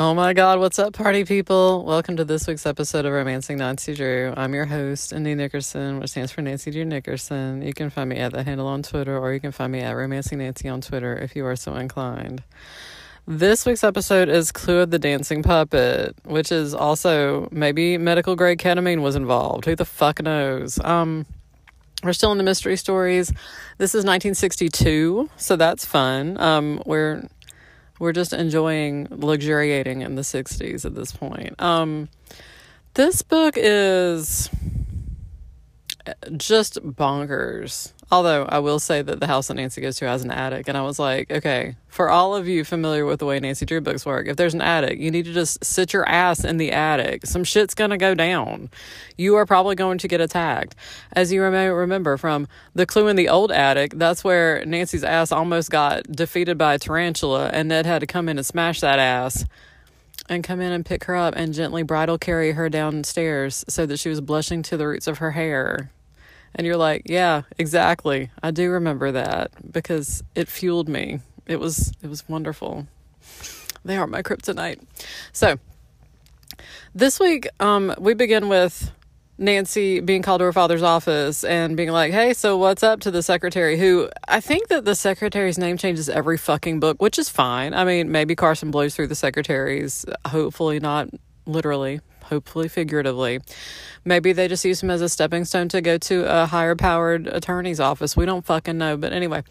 Oh my God, what's up, party people? Welcome to this week's episode of Romancing Nancy Drew. I'm your host, Indy Nickerson, which stands for Nancy Drew Nickerson. You can find me at that handle on Twitter, or you can find me at Romancing Nancy on Twitter if you are so inclined. This week's episode is Clue of the Dancing Puppet, which is also maybe medical grade ketamine was involved. Who the fuck knows? Um, we're still in the mystery stories. This is 1962, so that's fun. Um, we're we're just enjoying luxuriating in the 60s at this point. Um, this book is just bonkers. Although I will say that the house that Nancy goes to has an attic, and I was like, okay, for all of you familiar with the way Nancy Drew books work, if there's an attic, you need to just sit your ass in the attic. Some shit's gonna go down. You are probably going to get attacked. As you may remember from the clue in the old attic, that's where Nancy's ass almost got defeated by a tarantula, and Ned had to come in and smash that ass and come in and pick her up and gently bridal carry her downstairs so that she was blushing to the roots of her hair. And you're like, yeah, exactly. I do remember that because it fueled me. It was it was wonderful. They are my kryptonite. So this week, um, we begin with Nancy being called to her father's office and being like, "Hey, so what's up?" to the secretary, who I think that the secretary's name changes every fucking book, which is fine. I mean, maybe Carson blows through the secretaries, hopefully not literally, hopefully figuratively. Maybe they just use him as a stepping stone to go to a higher powered attorney's office. We don't fucking know. But anyway,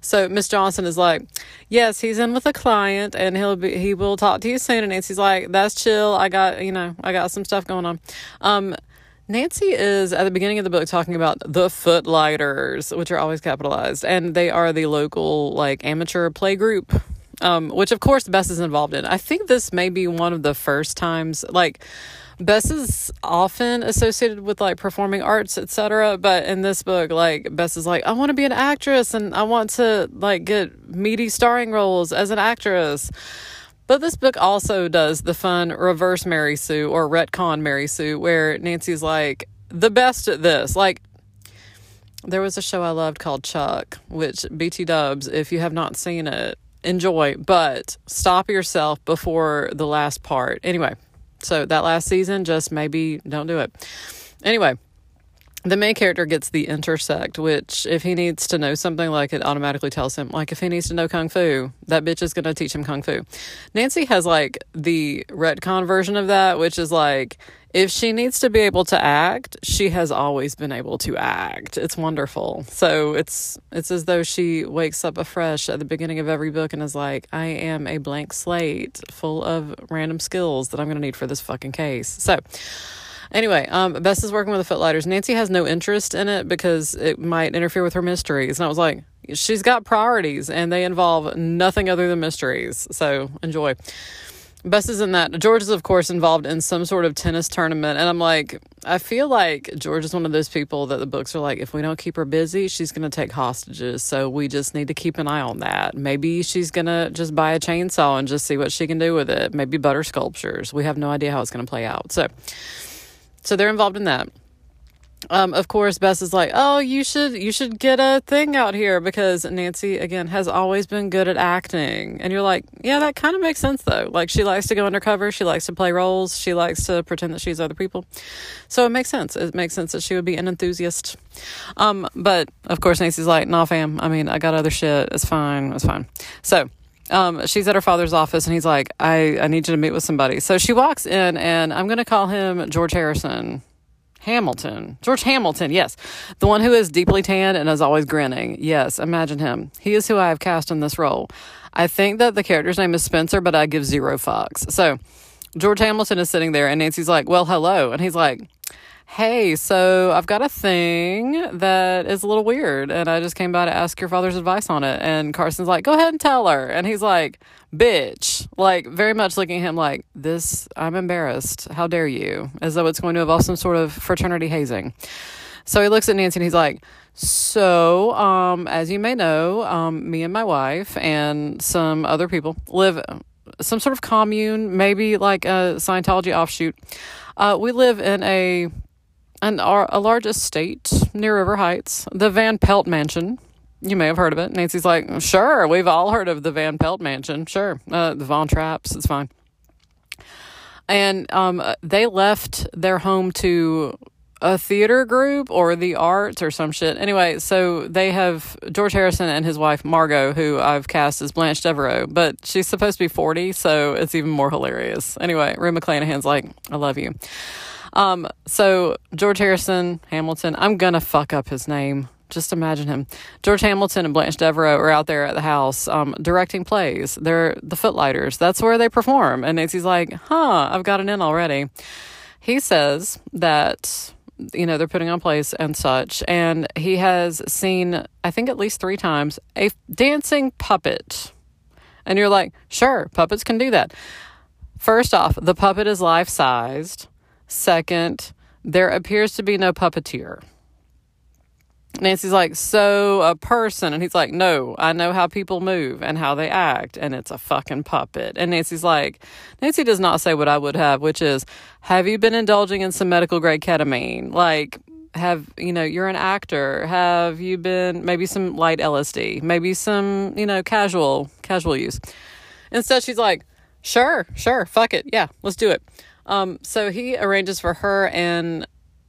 so Miss Johnson is like, yes, he's in with a client and he'll be, he will talk to you soon. And Nancy's like, that's chill. I got, you know, I got some stuff going on. Um, Nancy is at the beginning of the book talking about the Footlighters, which are always capitalized, and they are the local like amateur play group um, which of course Bess is involved in. I think this may be one of the first times, like Bess is often associated with like performing arts, etc. But in this book, like Bess is like, I want to be an actress and I want to like get meaty starring roles as an actress. But this book also does the fun reverse Mary Sue or retcon Mary Sue, where Nancy's like the best at this. Like there was a show I loved called Chuck, which BT Dubs, if you have not seen it, enjoy, but stop yourself before the last part. Anyway, so that last season, just maybe don't do it. Anyway, the main character gets the intersect, which if he needs to know something, like it automatically tells him, like if he needs to know kung fu, that bitch is going to teach him kung fu. Nancy has like the retcon version of that, which is like if she needs to be able to act, she has always been able to act. It's wonderful. So it's it's as though she wakes up afresh at the beginning of every book and is like, I am a blank slate full of random skills that I'm going to need for this fucking case. So Anyway, um, Bess is working with the Footlighters. Nancy has no interest in it because it might interfere with her mysteries. And I was like, she's got priorities and they involve nothing other than mysteries. So enjoy. Bess is in that. George is, of course, involved in some sort of tennis tournament. And I'm like, I feel like George is one of those people that the books are like, if we don't keep her busy, she's going to take hostages. So we just need to keep an eye on that. Maybe she's going to just buy a chainsaw and just see what she can do with it. Maybe butter sculptures. We have no idea how it's going to play out. So, so they're involved in that um, of course, Bess is like, "Oh, you should you should get a thing out here because Nancy again has always been good at acting." And you're like, "Yeah, that kind of makes sense though. Like she likes to go undercover, she likes to play roles, she likes to pretend that she's other people." So it makes sense. It makes sense that she would be an enthusiast. Um, but of course, Nancy's like, "Nah, fam. I mean, I got other shit. It's fine. It's fine." So um, she's at her father's office and he's like, I, I need you to meet with somebody. So she walks in and I'm going to call him George Harrison. Hamilton. George Hamilton, yes. The one who is deeply tanned and is always grinning. Yes, imagine him. He is who I have cast in this role. I think that the character's name is Spencer, but I give zero fucks. So George Hamilton is sitting there and Nancy's like, Well, hello. And he's like, Hey, so I've got a thing that is a little weird, and I just came by to ask your father's advice on it. And Carson's like, Go ahead and tell her. And he's like, Bitch. Like, very much looking at him like, This, I'm embarrassed. How dare you? As though it's going to involve some sort of fraternity hazing. So he looks at Nancy and he's like, So, um, as you may know, um, me and my wife and some other people live some sort of commune, maybe like a Scientology offshoot. Uh, we live in a an, a large estate near River Heights, the Van Pelt Mansion. You may have heard of it. Nancy's like, sure, we've all heard of the Van Pelt Mansion. Sure, uh, the Von Trapps, it's fine. And um, they left their home to a theater group or the arts or some shit. Anyway, so they have George Harrison and his wife Margot, who I've cast as Blanche Devereaux, but she's supposed to be 40, so it's even more hilarious. Anyway, Rue McClanahan's like, I love you. Um, so George Harrison, Hamilton, I'm gonna fuck up his name. Just imagine him. George Hamilton and Blanche Devereaux are out there at the house um, directing plays. They're the Footlighters. That's where they perform. And Nancy's like, huh, I've got an in already. He says that you know, they're putting on plays and such. And he has seen, I think at least three times, a dancing puppet. And you're like, sure, puppets can do that. First off, the puppet is life sized. Second, there appears to be no puppeteer. Nancy's like, so a person. And he's like, no, I know how people move and how they act. And it's a fucking puppet. And Nancy's like, Nancy does not say what I would have, which is, have you been indulging in some medical grade ketamine? Like, have, you know, you're an actor. Have you been maybe some light LSD, maybe some, you know, casual, casual use? Instead, she's like, sure, sure, fuck it. Yeah, let's do it. Um, so he arranges for her and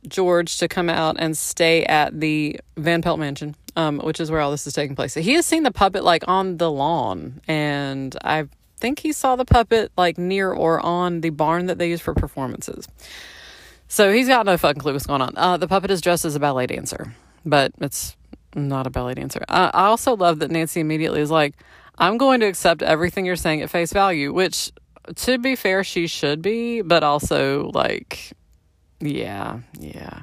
George to come out and stay at the Van Pelt Mansion, um, which is where all this is taking place. So he has seen the puppet like on the lawn, and I think he saw the puppet like near or on the barn that they use for performances. So he's got no fucking clue what's going on. Uh, the puppet is dressed as a ballet dancer, but it's not a ballet dancer. I, I also love that Nancy immediately is like, I'm going to accept everything you're saying at face value, which to be fair, she should be, but also like yeah, yeah.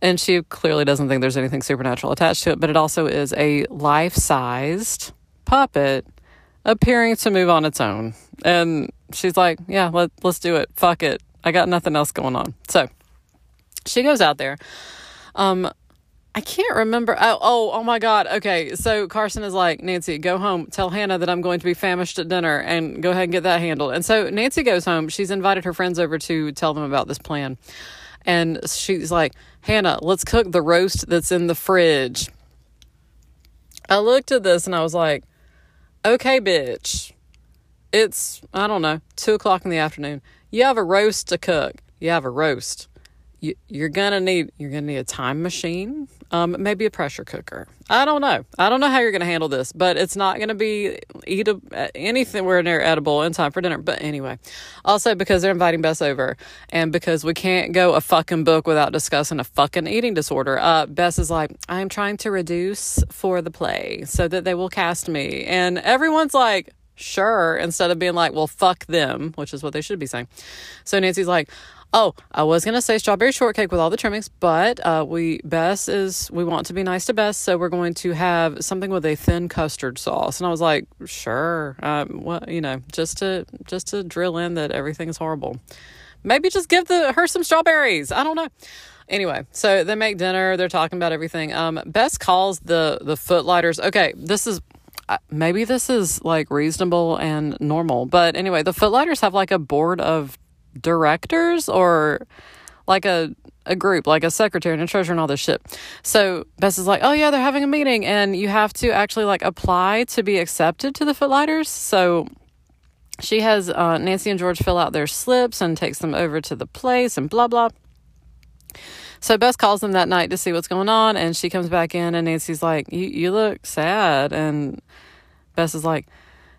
And she clearly doesn't think there's anything supernatural attached to it, but it also is a life sized puppet appearing to move on its own. And she's like, yeah, let, let's do it. Fuck it. I got nothing else going on. So she goes out there. Um, I can't remember. Oh, oh, oh my God. Okay. So Carson is like, Nancy, go home. Tell Hannah that I'm going to be famished at dinner and go ahead and get that handled. And so Nancy goes home. She's invited her friends over to tell them about this plan. And she's like, Hannah, let's cook the roast that's in the fridge. I looked at this and I was like, okay, bitch. It's, I don't know, two o'clock in the afternoon. You have a roast to cook. You have a roast. You, you're gonna need you're gonna need a time machine um, maybe a pressure cooker. I don't know. I don't know how you're going to handle this, but it's not going to be eat a, anything near edible in time for dinner. But anyway, also because they're inviting Bess over, and because we can't go a fucking book without discussing a fucking eating disorder. Uh, Bess is like, I'm trying to reduce for the play so that they will cast me, and everyone's like, sure, instead of being like, well, fuck them, which is what they should be saying. So Nancy's like, Oh, I was gonna say strawberry shortcake with all the trimmings, but uh, we Bess is we want to be nice to Bess, so we're going to have something with a thin custard sauce. And I was like, sure, um, well, you know, just to just to drill in that everything is horrible. Maybe just give the her some strawberries. I don't know. Anyway, so they make dinner. They're talking about everything. Um, Bess calls the the footlighters. Okay, this is uh, maybe this is like reasonable and normal, but anyway, the footlighters have like a board of directors or like a a group, like a secretary and a treasurer and all this shit. So Bess is like, oh yeah, they're having a meeting and you have to actually like apply to be accepted to the Footlighters. So she has uh, Nancy and George fill out their slips and takes them over to the place and blah blah. So Bess calls them that night to see what's going on, and she comes back in, and Nancy's like, "You you look sad," and Bess is like,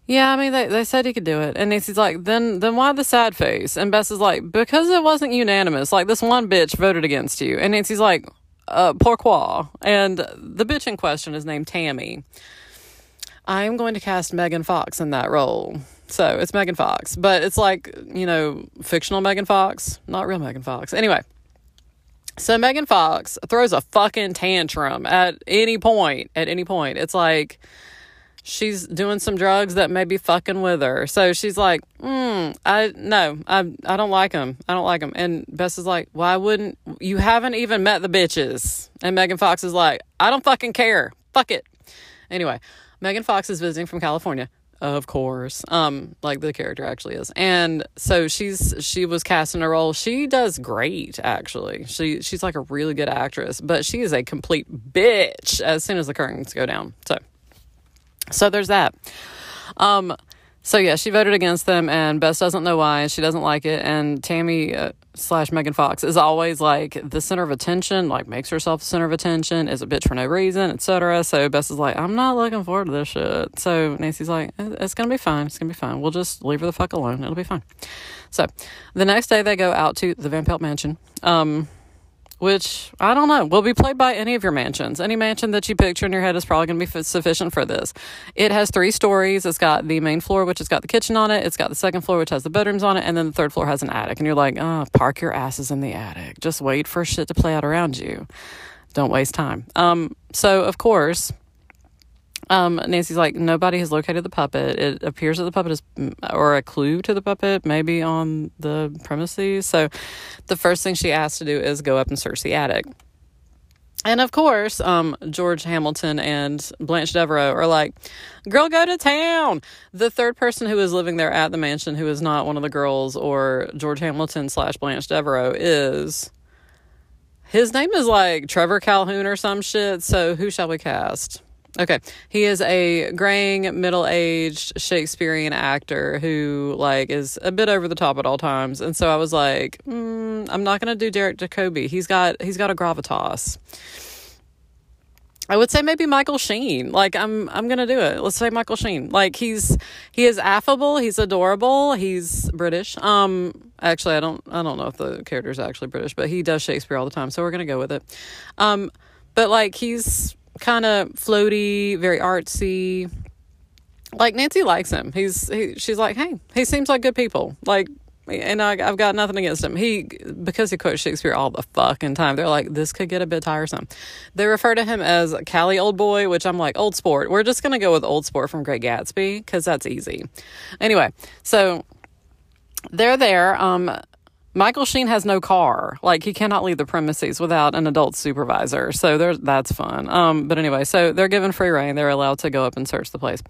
yeah, I mean they, they said he could do it. And Nancy's like, then then why the sad face? And Bess is like, because it wasn't unanimous. Like this one bitch voted against you. And Nancy's like, uh, pourquoi? And the bitch in question is named Tammy. I am going to cast Megan Fox in that role. So it's Megan Fox, but it's like, you know, fictional Megan Fox, not real Megan Fox. Anyway, so Megan Fox throws a fucking tantrum at any point. At any point. It's like, she's doing some drugs that may be fucking with her. So she's like, hmm, I no, I I don't like him. I don't like him. And Bess is like, why wouldn't you haven't even met the bitches? And Megan Fox is like, I don't fucking care. Fuck it. Anyway, Megan Fox is visiting from California. Of course. Um, like the character actually is. And so she's she was cast in a role. She does great, actually. She she's like a really good actress, but she is a complete bitch as soon as the curtains go down. So so there's that. Um, So yeah, she voted against them, and Bess doesn't know why, and she doesn't like it. And Tammy uh, slash Megan Fox is always like the center of attention, like makes herself the center of attention, is a bitch for no reason, etc. So Bess is like, I'm not looking forward to this shit. So Nancy's like, it's gonna be fine. It's gonna be fine. We'll just leave her the fuck alone. It'll be fine. So the next day they go out to the Van Pelt Mansion. Um, which I don't know will be played by any of your mansions. Any mansion that you picture in your head is probably going to be f- sufficient for this. It has three stories. It's got the main floor, which has got the kitchen on it. It's got the second floor, which has the bedrooms on it, and then the third floor has an attic. And you're like, oh, park your asses in the attic. Just wait for shit to play out around you. Don't waste time. Um, so of course um, Nancy's like, nobody has located the puppet. It appears that the puppet is, or a clue to the puppet, maybe on the premises. So the first thing she asks to do is go up and search the attic. And of course, um, George Hamilton and Blanche Devereaux are like, girl, go to town. The third person who is living there at the mansion, who is not one of the girls or George Hamilton slash Blanche Devereaux, is his name is like Trevor Calhoun or some shit. So who shall we cast? Okay. He is a graying, middle aged Shakespearean actor who, like, is a bit over the top at all times. And so I was like, mm, I'm not going to do Derek Jacobi. He's got, he's got a gravitas. I would say maybe Michael Sheen. Like I'm I'm going to do it. Let's say Michael Sheen. Like he's he is affable, he's adorable, he's British. Um actually I don't I don't know if the character is actually British, but he does Shakespeare all the time, so we're going to go with it. Um but like he's kind of floaty, very artsy. Like Nancy likes him. He's he, she's like, hey, he seems like good people. Like, and I, I've got nothing against him. He because he quotes Shakespeare all the fucking time. They're like, this could get a bit tiresome. They refer to him as Cally Old Boy, which I'm like, old sport. We're just gonna go with old sport from Great Gatsby because that's easy. Anyway, so they're there. Um, Michael Sheen has no car. Like he cannot leave the premises without an adult supervisor. So there's that's fun. Um, but anyway, so they're given free reign. They're allowed to go up and search the place.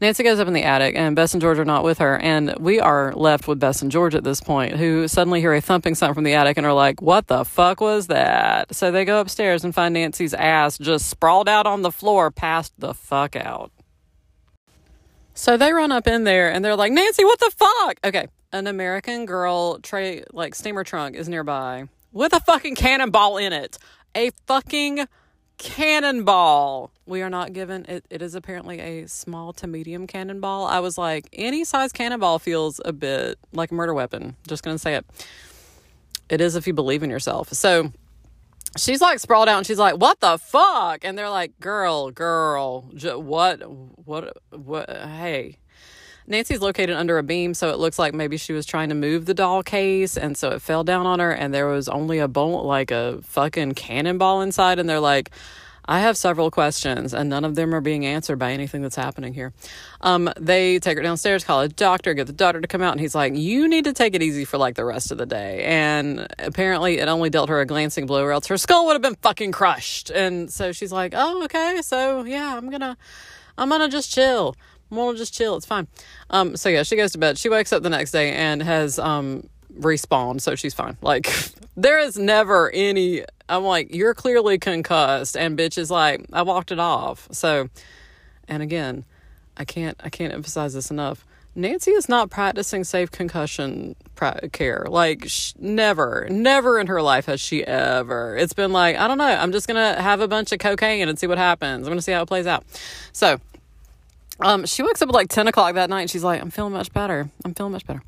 Nancy goes up in the attic, and Bess and George are not with her, and we are left with Bess and George at this point, who suddenly hear a thumping sound from the attic and are like, "What the fuck was that?" So they go upstairs and find Nancy's ass just sprawled out on the floor, passed the fuck out. So they run up in there and they're like, Nancy, what the fuck? Okay, an American girl tray like steamer trunk is nearby with a fucking cannonball in it. A fucking cannonball. We are not given it, it is apparently a small to medium cannonball. I was like, any size cannonball feels a bit like a murder weapon. Just gonna say it. It is if you believe in yourself. So she's like sprawled out and she's like, "What the fuck?" And they're like, "Girl, girl, what, what, what? Hey, Nancy's located under a beam, so it looks like maybe she was trying to move the doll case, and so it fell down on her, and there was only a bolt, like a fucking cannonball inside, and they're like, I have several questions, and none of them are being answered by anything that's happening here. Um, they take her downstairs, call a doctor, get the doctor to come out, and he's like, You need to take it easy for like the rest of the day. And apparently, it only dealt her a glancing blow, or else her skull would have been fucking crushed. And so she's like, Oh, okay, so yeah, I'm gonna. I'm gonna just chill we'll just chill. It's fine. Um, so yeah, she goes to bed. She wakes up the next day and has um respawned, so she's fine. Like there is never any. I'm like, you're clearly concussed, and bitch is like, I walked it off. So, and again, I can't I can't emphasize this enough. Nancy is not practicing safe concussion care. Like, sh- never, never in her life has she ever. It's been like, I don't know, I'm just going to have a bunch of cocaine and see what happens. I'm going to see how it plays out. So, um, she wakes up at like 10 o'clock that night and she's like, I'm feeling much better. I'm feeling much better.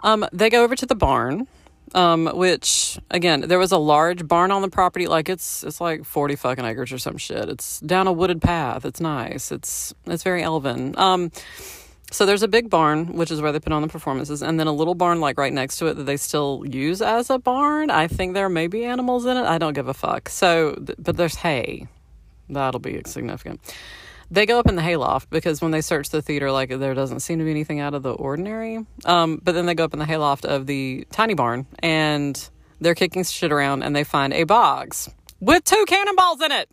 Um, they go over to the barn, um, which again, there was a large barn on the property. Like it's, it's like 40 fucking acres or some shit. It's down a wooded path. It's nice. It's, it's very elven. Um, so there's a big barn, which is where they put on the performances, and then a little barn like right next to it that they still use as a barn. I think there may be animals in it. I don't give a fuck. So, but there's hay. That'll be significant. They go up in the hayloft because when they search the theater, like there doesn't seem to be anything out of the ordinary. Um, but then they go up in the hayloft of the tiny barn and they're kicking shit around and they find a box with two cannonballs in it.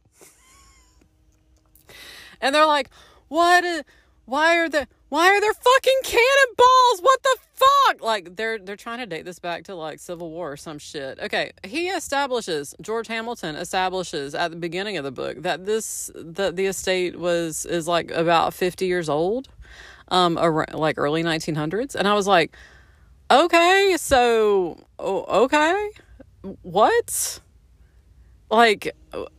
And they're like, "What? Why are the why are there fucking cannonballs? What the fuck? Like they're they're trying to date this back to like Civil War or some shit. Okay, he establishes George Hamilton establishes at the beginning of the book that this that the estate was is like about 50 years old. um, around, like early 1900s. And I was like, okay, so, okay, what? Like,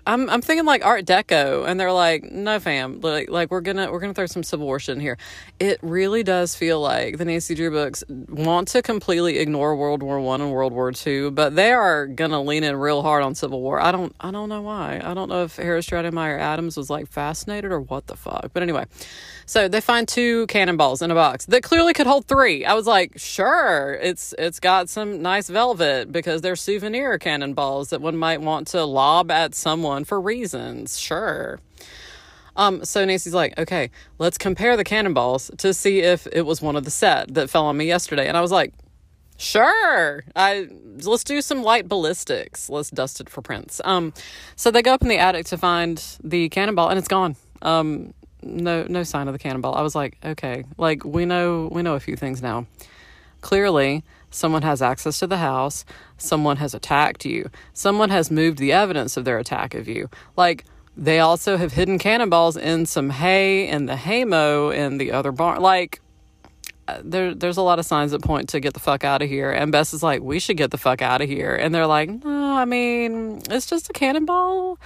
I'm I'm thinking like Art Deco, and they're like, no, fam, like like we're gonna we're gonna throw some Civil War shit in here. It really does feel like the Nancy Drew books want to completely ignore World War One and World War Two, but they are gonna lean in real hard on Civil War. I don't I don't know why. I don't know if Harriet Stratemeyer Adams was like fascinated or what the fuck. But anyway, so they find two cannonballs in a box that clearly could hold three. I was like, sure, it's it's got some nice velvet because they're souvenir cannonballs that one might want to lob at someone for reasons. Sure. Um, so Nancy's like, okay, let's compare the cannonballs to see if it was one of the set that fell on me yesterday. And I was like, sure. I let's do some light ballistics. Let's dust it for prints. Um, so they go up in the attic to find the cannonball, and it's gone. Um, no, no sign of the cannonball. I was like, okay, like we know we know a few things now. Clearly, someone has access to the house. Someone has attacked you. Someone has moved the evidence of their attack of you. Like they also have hidden cannonballs in some hay in the haymow in the other barn. Like, uh, there, there's a lot of signs that point to get the fuck out of here. And Bess is like, we should get the fuck out of here. And they're like, no, I mean, it's just a cannonball.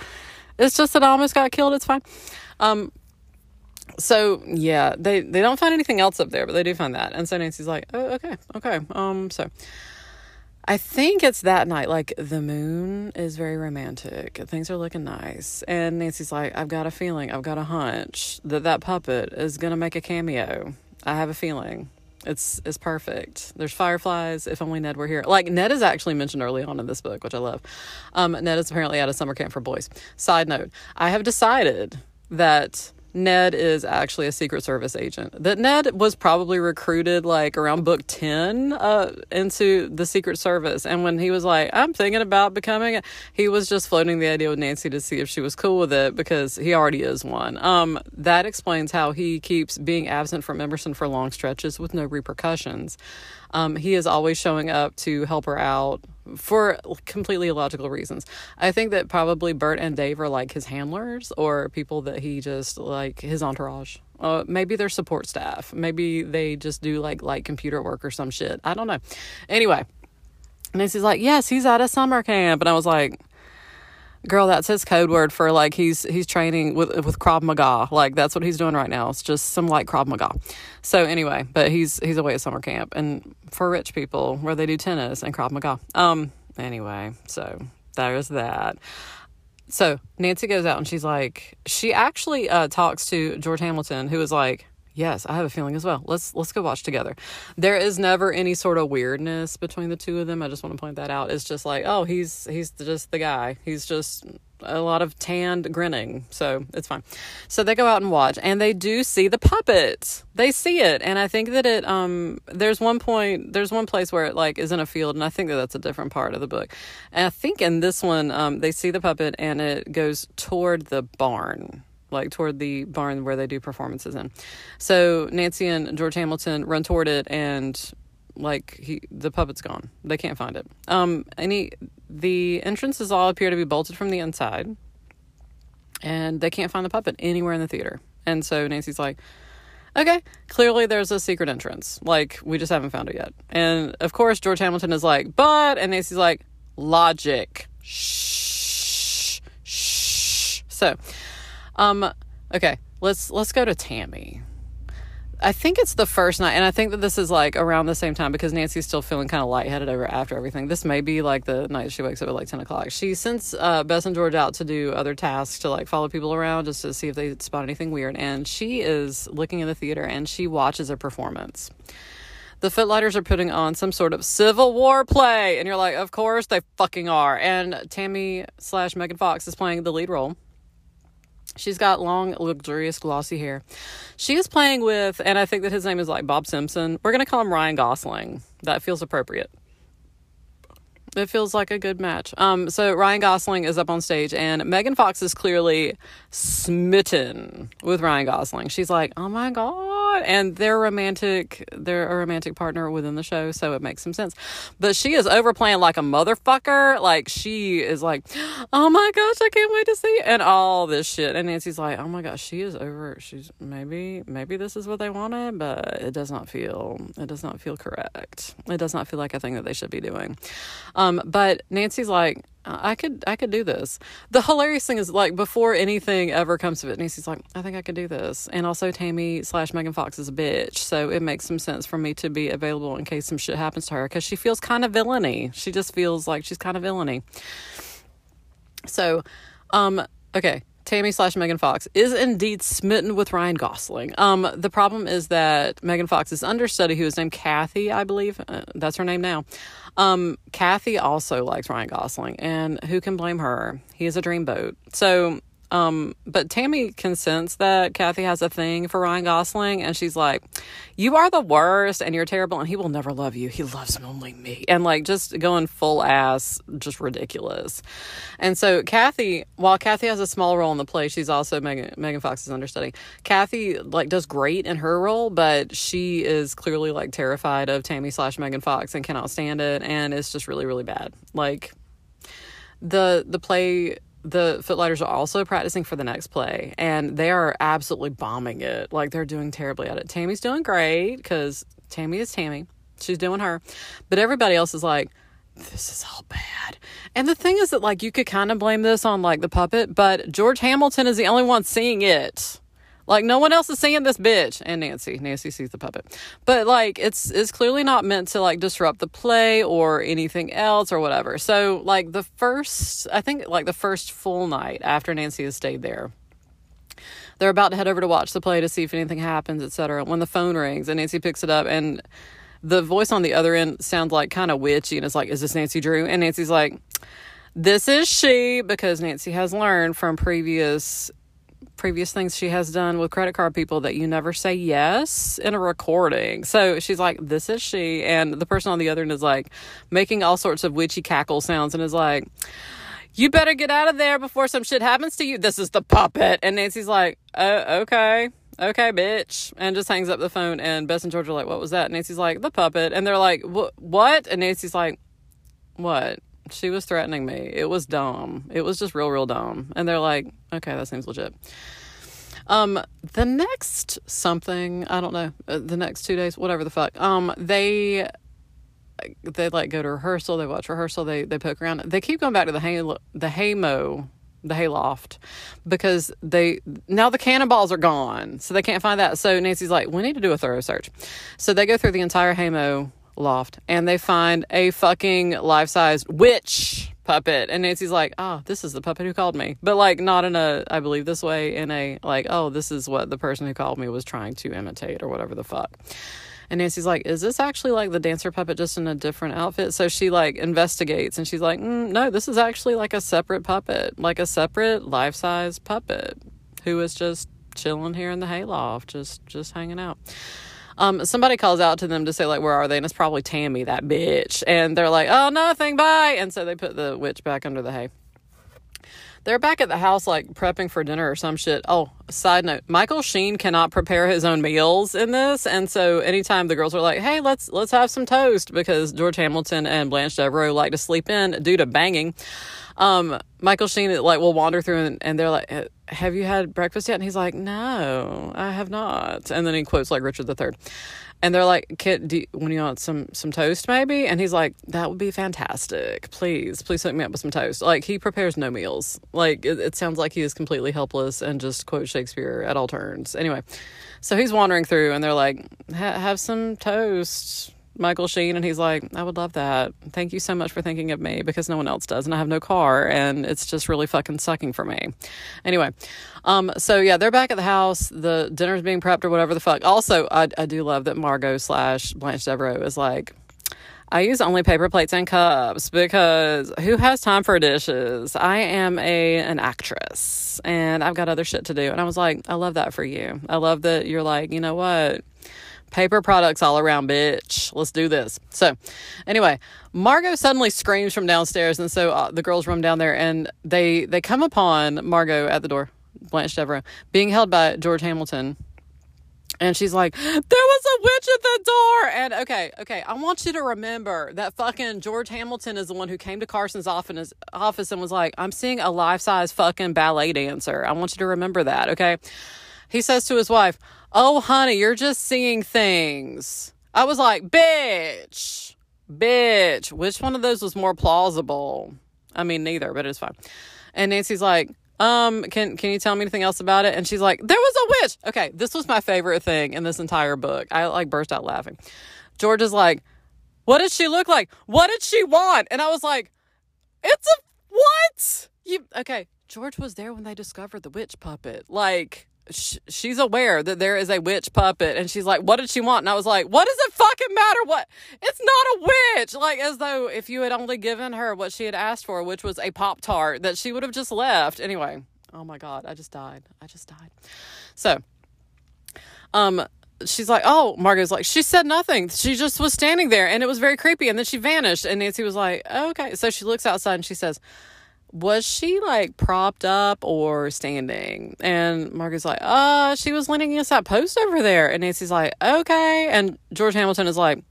It's just that I almost got killed. It's fine. Um, so yeah, they they don't find anything else up there, but they do find that. And so Nancy's like, oh, okay, okay. Um, so I think it's that night. Like the moon is very romantic. Things are looking nice. And Nancy's like, I've got a feeling, I've got a hunch that that puppet is to make a cameo. I have a feeling. It's it's perfect. There's fireflies. If only Ned were here. Like Ned is actually mentioned early on in this book, which I love. Um, Ned is apparently at a summer camp for boys. Side note: I have decided that Ned is actually a Secret Service agent. That Ned was probably recruited like around book 10 uh, into the Secret Service. And when he was like, I'm thinking about becoming he was just floating the idea with Nancy to see if she was cool with it because he already is one. Um, that explains how he keeps being absent from Emerson for long stretches with no repercussions. Um, he is always showing up to help her out for completely illogical reasons. I think that probably Bert and Dave are like his handlers or people that he just like his entourage. Uh, maybe they're support staff. Maybe they just do like like computer work or some shit. I don't know. Anyway, Nancy's like, yes, he's at a summer camp, and I was like, girl, that's his code word for like he's he's training with with Krav Maga. Like that's what he's doing right now. It's just some like Krav Maga. So anyway, but he's he's away at summer camp and for rich people where they do tennis and Krav Maga. Um anyway, so there's that. So Nancy goes out and she's like she actually uh talks to George Hamilton who is like Yes, I have a feeling as well. Let's let's go watch together. There is never any sort of weirdness between the two of them. I just want to point that out. It's just like, oh, he's he's just the guy. He's just a lot of tanned grinning. So it's fine. So they go out and watch and they do see the puppet. They see it. And I think that it um there's one point there's one place where it like is in a field and I think that that's a different part of the book. And I think in this one um they see the puppet and it goes toward the barn like toward the barn where they do performances in. So Nancy and George Hamilton run toward it and like he the puppet's gone. They can't find it. Um any the entrances all appear to be bolted from the inside. And they can't find the puppet anywhere in the theater. And so Nancy's like, okay, clearly there's a secret entrance. Like, we just haven't found it yet. And of course, George Hamilton is like, but, and Nancy's like, logic. Shh, shh. So, um, okay, let's let's go to Tammy. I think it's the first night, and I think that this is like around the same time because Nancy's still feeling kind of lightheaded over after everything. This may be like the night she wakes up at like ten o'clock. She sends uh, Bess and George out to do other tasks to like follow people around just to see if they spot anything weird. And she is looking in the theater and she watches a performance. The Footlighters are putting on some sort of Civil War play, and you're like, of course they fucking are. And Tammy slash Megan Fox is playing the lead role. She's got long, luxurious, glossy hair. She is playing with, and I think that his name is like Bob Simpson. We're going to call him Ryan Gosling. That feels appropriate. It feels like a good match. Um, so Ryan Gosling is up on stage, and Megan Fox is clearly smitten with Ryan Gosling. She's like, "Oh my god. And they're romantic. They're a romantic partner within the show, so it makes some sense. But she is overplaying like a motherfucker. Like she is like, oh my gosh, I can't wait to see and all this shit. And Nancy's like, oh my gosh, she is over. She's maybe maybe this is what they wanted, but it does not feel it does not feel correct. It does not feel like a thing that they should be doing. Um, but Nancy's like, I could I could do this. The hilarious thing is like before anything ever comes to it, Nancy's like, I think I could do this. And also Tammy slash Megan Fox is a bitch, so it makes some sense for me to be available in case some shit happens to her because she feels kind of villainy. She just feels like she's kind of villainy. So, um, okay. Tammy slash Megan Fox is indeed smitten with Ryan Gosling. Um, the problem is that Megan Fox's understudy, who is named Kathy, I believe, uh, that's her name now. Um, Kathy also likes Ryan Gosling, and who can blame her? He is a dreamboat. So um, but Tammy can sense that Kathy has a thing for Ryan Gosling, and she's like, "You are the worst, and you're terrible, and he will never love you. He loves only me." And like just going full ass, just ridiculous. And so Kathy, while Kathy has a small role in the play, she's also Megan, Megan Fox's understudy. Kathy like does great in her role, but she is clearly like terrified of Tammy slash Megan Fox and cannot stand it, and it's just really really bad. Like the the play the Footlighters are also practicing for the next play, and they are absolutely bombing it. Like they're doing terribly at it. Tammy's doing great because Tammy is Tammy. She's doing her, but everybody else is like, this is all bad. And the thing is that like you could kind of blame this on like the puppet, but George Hamilton is the only one seeing it. Like no one else is seeing this bitch and Nancy. Nancy sees the puppet. But like it's it's clearly not meant to like disrupt the play or anything else or whatever. So like the first I think like the first full night after Nancy has stayed there. They're about to head over to watch the play to see if anything happens, etc. When the phone rings and Nancy picks it up and the voice on the other end sounds like kind of witchy and it's like, Is this Nancy Drew? And Nancy's like, This is she because Nancy has learned from previous previous things she has done with credit card people that you never say yes in a recording. So she's like, This is she. And the person on the other end is like making all sorts of witchy cackle sounds and is like, You better get out of there before some shit happens to you. This is the puppet. And Nancy's like, Oh, okay. Okay, bitch. And just hangs up the phone. And Bess and George are like, What was that? And Nancy's like, The puppet. And they're like, What? And Nancy's like, What? She was threatening me. It was dumb. It was just real, real dumb. And they're like, okay, that seems legit. Um, the next something, I don't know, uh, the next two days, whatever the fuck. Um, they they like go to rehearsal, they watch rehearsal, they they poke around. They keep going back to the hay the haymow the hayloft because they now the cannonballs are gone, so they can't find that. So Nancy's like, we need to do a thorough search. So they go through the entire haymow loft and they find a fucking life sized witch puppet. And Nancy's like, oh, this is the puppet who called me. But like, not in a, I believe this way, in a, like, oh, this is what the person who called me was trying to imitate or whatever the fuck. And Nancy's like, is this actually like the dancer puppet just in a different outfit? So she like investigates and she's like, mm, no, this is actually like a separate puppet, like a separate life size puppet who is just chilling here in the hayloft, just, just hanging out um, somebody calls out to them to say like where are they? And it's probably tammy that bitch. And they're like oh nothing bye. And so they put the witch back under the hay they're back at the house like prepping for dinner or some shit oh side note michael sheen cannot prepare his own meals in this and so anytime the girls are like hey let's let's have some toast because george hamilton and blanche devereaux like to sleep in due to banging um, Michael Sheen like will wander through and, and they're like, "Have you had breakfast yet?" And he's like, "No, I have not." And then he quotes like Richard III, and they're like, "Kid, do you, when you want some some toast, maybe?" And he's like, "That would be fantastic. Please, please hook me up with some toast." Like he prepares no meals. Like it, it sounds like he is completely helpless and just quotes Shakespeare at all turns. Anyway, so he's wandering through, and they're like, "Have some toast." Michael Sheen, and he's like, I would love that. Thank you so much for thinking of me because no one else does, and I have no car, and it's just really fucking sucking for me. Anyway, um, so yeah, they're back at the house. The dinner's being prepped or whatever the fuck. Also, I, I do love that Margot slash Blanche Devereaux is like, I use only paper plates and cups because who has time for dishes? I am a an actress and I've got other shit to do. And I was like, I love that for you. I love that you're like, you know what? Paper products all around, bitch. Let's do this. So, anyway, Margot suddenly screams from downstairs, and so uh, the girls run down there, and they they come upon Margot at the door, Blanche Devereaux, being held by George Hamilton, And she's like, there was a witch at the door. And okay, okay, I want you to remember that fucking George Hamilton is the one who came to Carson's office, office and was like, I'm seeing a life size fucking ballet dancer. I want you to remember that, okay? He says to his wife, Oh, honey, you're just seeing things. I was like, bitch, bitch. Which one of those was more plausible? I mean, neither, but it's fine. And Nancy's like, um, can can you tell me anything else about it? And she's like, there was a witch. Okay, this was my favorite thing in this entire book. I like burst out laughing. George is like, what did she look like? What did she want? And I was like, it's a what? You okay? George was there when they discovered the witch puppet. Like, she's aware that there is a witch puppet and she's like what did she want? And i was like what does it fucking matter? What? It's not a witch! Like as though if you had only given her what she had asked for which was a pop tart that she would have just left. Anyway oh my god i just died. I just died. So um she's like oh margot's like she said nothing. She just was standing there and it was very creepy. And then she vanished and nancy was like okay. So she looks outside and she says was she like propped up or standing? And Margaret's like, uh, she was leaning against that post over there. And Nancy's like, okay. And George Hamilton is like,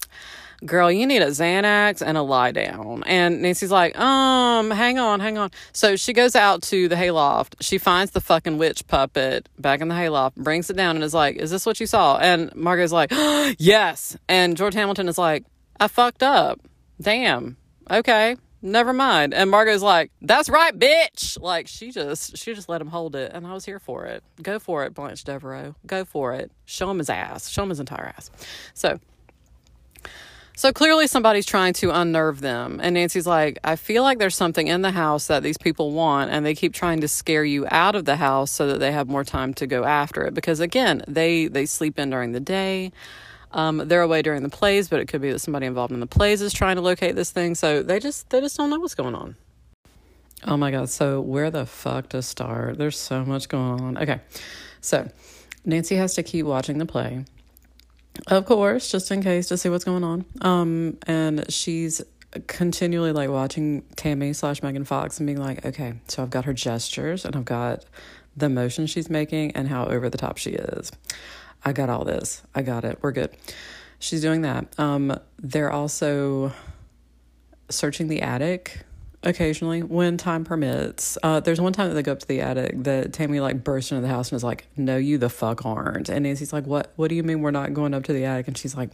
girl, you need a Xanax and a lie down. And Nancy's like, um, hang on, hang on. So she goes out to the hayloft. She finds the fucking witch puppet back in the hayloft, brings it down, and is like, is this what you saw? And Margaret's like, yes. And George Hamilton is like, I fucked up. Damn. Okay never mind. And Margot's like, that's right, bitch. Like she just she just let him hold it, and I was here for it. Go for it, Blanche Devereaux. Go for it. Show him his ass. Show him his entire ass. So. So clearly somebody's trying to unnerve them. And Nancy's like, I feel like there's something in the house that these people want and they keep trying to scare you out of the house so that they have more time to go after it because again, they they sleep in during the day. Um, they're away during the plays, but it could be that somebody involved in the plays is trying to locate this thing. So they just they just don't know what's going on. Oh my god! So where the fuck to start? There's so much going on. Okay, so Nancy has to keep watching the play, of course, just in case to see what's going on. Um, and she's continually like watching Tammy slash Megan Fox and being like, okay, so I've got her gestures and I've got the motion she's making and how over the top she is. I got all this. I got it. We're good. She's doing that. Um, they're also searching the attic occasionally when time permits. Uh, there's one time that they go up to the attic that Tammy like bursts into the house and is like, "No, you the fuck aren't." And Nancy's like, "What? What do you mean we're not going up to the attic?" And she's like,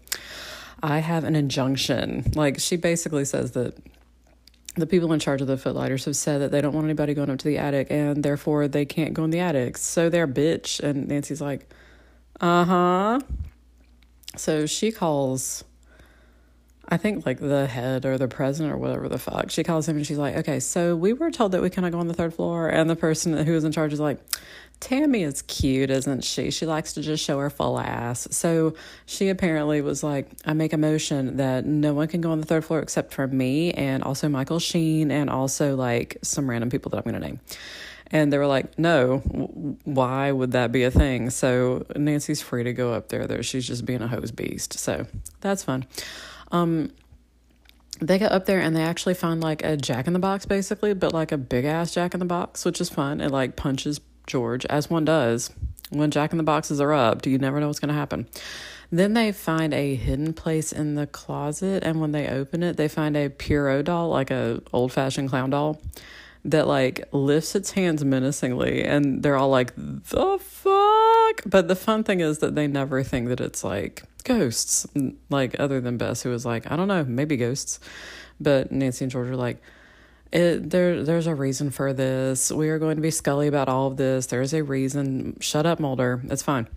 "I have an injunction." Like she basically says that the people in charge of the footlighters have said that they don't want anybody going up to the attic and therefore they can't go in the attic. So they're bitch. And Nancy's like, uh huh. So she calls, I think like the head or the president or whatever the fuck. She calls him and she's like, okay, so we were told that we cannot go on the third floor. And the person who was in charge is like, Tammy is cute, isn't she? She likes to just show her full ass. So she apparently was like, I make a motion that no one can go on the third floor except for me and also Michael Sheen and also like some random people that I'm going to name. And they were like, no, why would that be a thing? So Nancy's free to go up there, though. She's just being a hose beast. So that's fun. Um, they get up there and they actually find like a jack in the box, basically, but like a big ass jack in the box, which is fun. It like punches George, as one does. When jack in the boxes are up, Do you never know what's going to happen. Then they find a hidden place in the closet, and when they open it, they find a Pierrot doll, like a old fashioned clown doll that like lifts its hands menacingly and they're all like the fuck but the fun thing is that they never think that it's like ghosts like other than bess who was like i don't know maybe ghosts but nancy and george are like it, there, there's a reason for this. We are going to be scully about all of this. There's a reason. Shut up, Mulder. It's fine.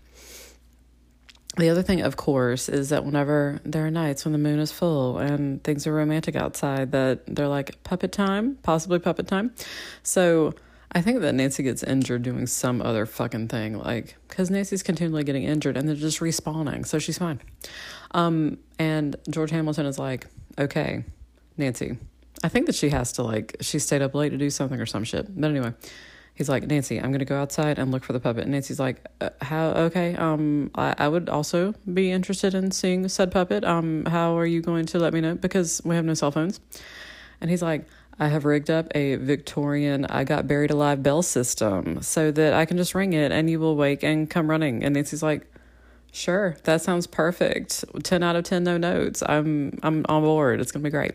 The other thing, of course, is that whenever there are nights when the moon is full and things are romantic outside, that they're like puppet time, possibly puppet time. So I think that Nancy gets injured doing some other fucking thing, like because Nancy's continually getting injured and they're just respawning, so she's fine. Um, and George Hamilton is like, okay, Nancy, I think that she has to like she stayed up late to do something or some shit. But anyway, he's like, Nancy, I'm going to go outside and look for the puppet. And Nancy's like, uh, how, okay, um, I, I would also be interested in seeing said puppet. Um, how are you going to let me know? Because we have no cell phones. And he's like, I have rigged up a Victorian I got buried alive bell system so that I can just ring it and you will wake and come running. And Nancy's like, Sure, that sounds perfect. 10 out of 10 no notes. I'm I'm on board. It's going to be great.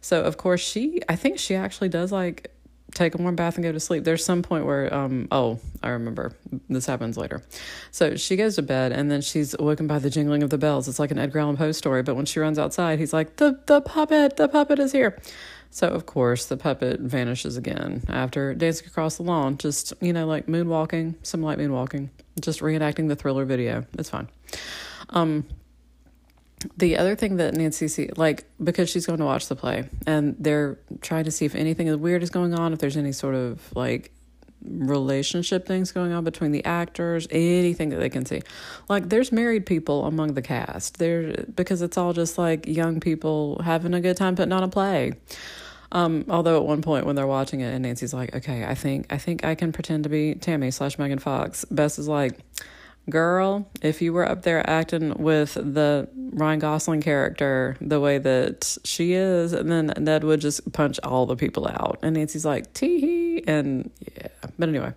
So, of course, she I think she actually does like take a warm bath and go to sleep. There's some point where um oh, I remember. This happens later. So, she goes to bed and then she's woken by the jingling of the bells. It's like an Edgar Allan Poe story, but when she runs outside, he's like, "The the puppet, the puppet is here." So, of course, the puppet vanishes again after dancing across the lawn, just, you know, like moonwalking, some light moonwalking, just reenacting the thriller video. It's fine. Um, the other thing that Nancy see, like, because she's going to watch the play and they're trying to see if anything weird is going on, if there's any sort of like relationship things going on between the actors, anything that they can see. Like there's married people among the cast. There because it's all just like young people having a good time putting on a play. Um, although at one point when they're watching it and Nancy's like, Okay, I think I think I can pretend to be Tammy slash Megan Fox. Bess is like Girl, if you were up there acting with the Ryan Gosling character the way that she is, and then Ned would just punch all the people out. And Nancy's like, tee hee. And yeah. But anyway,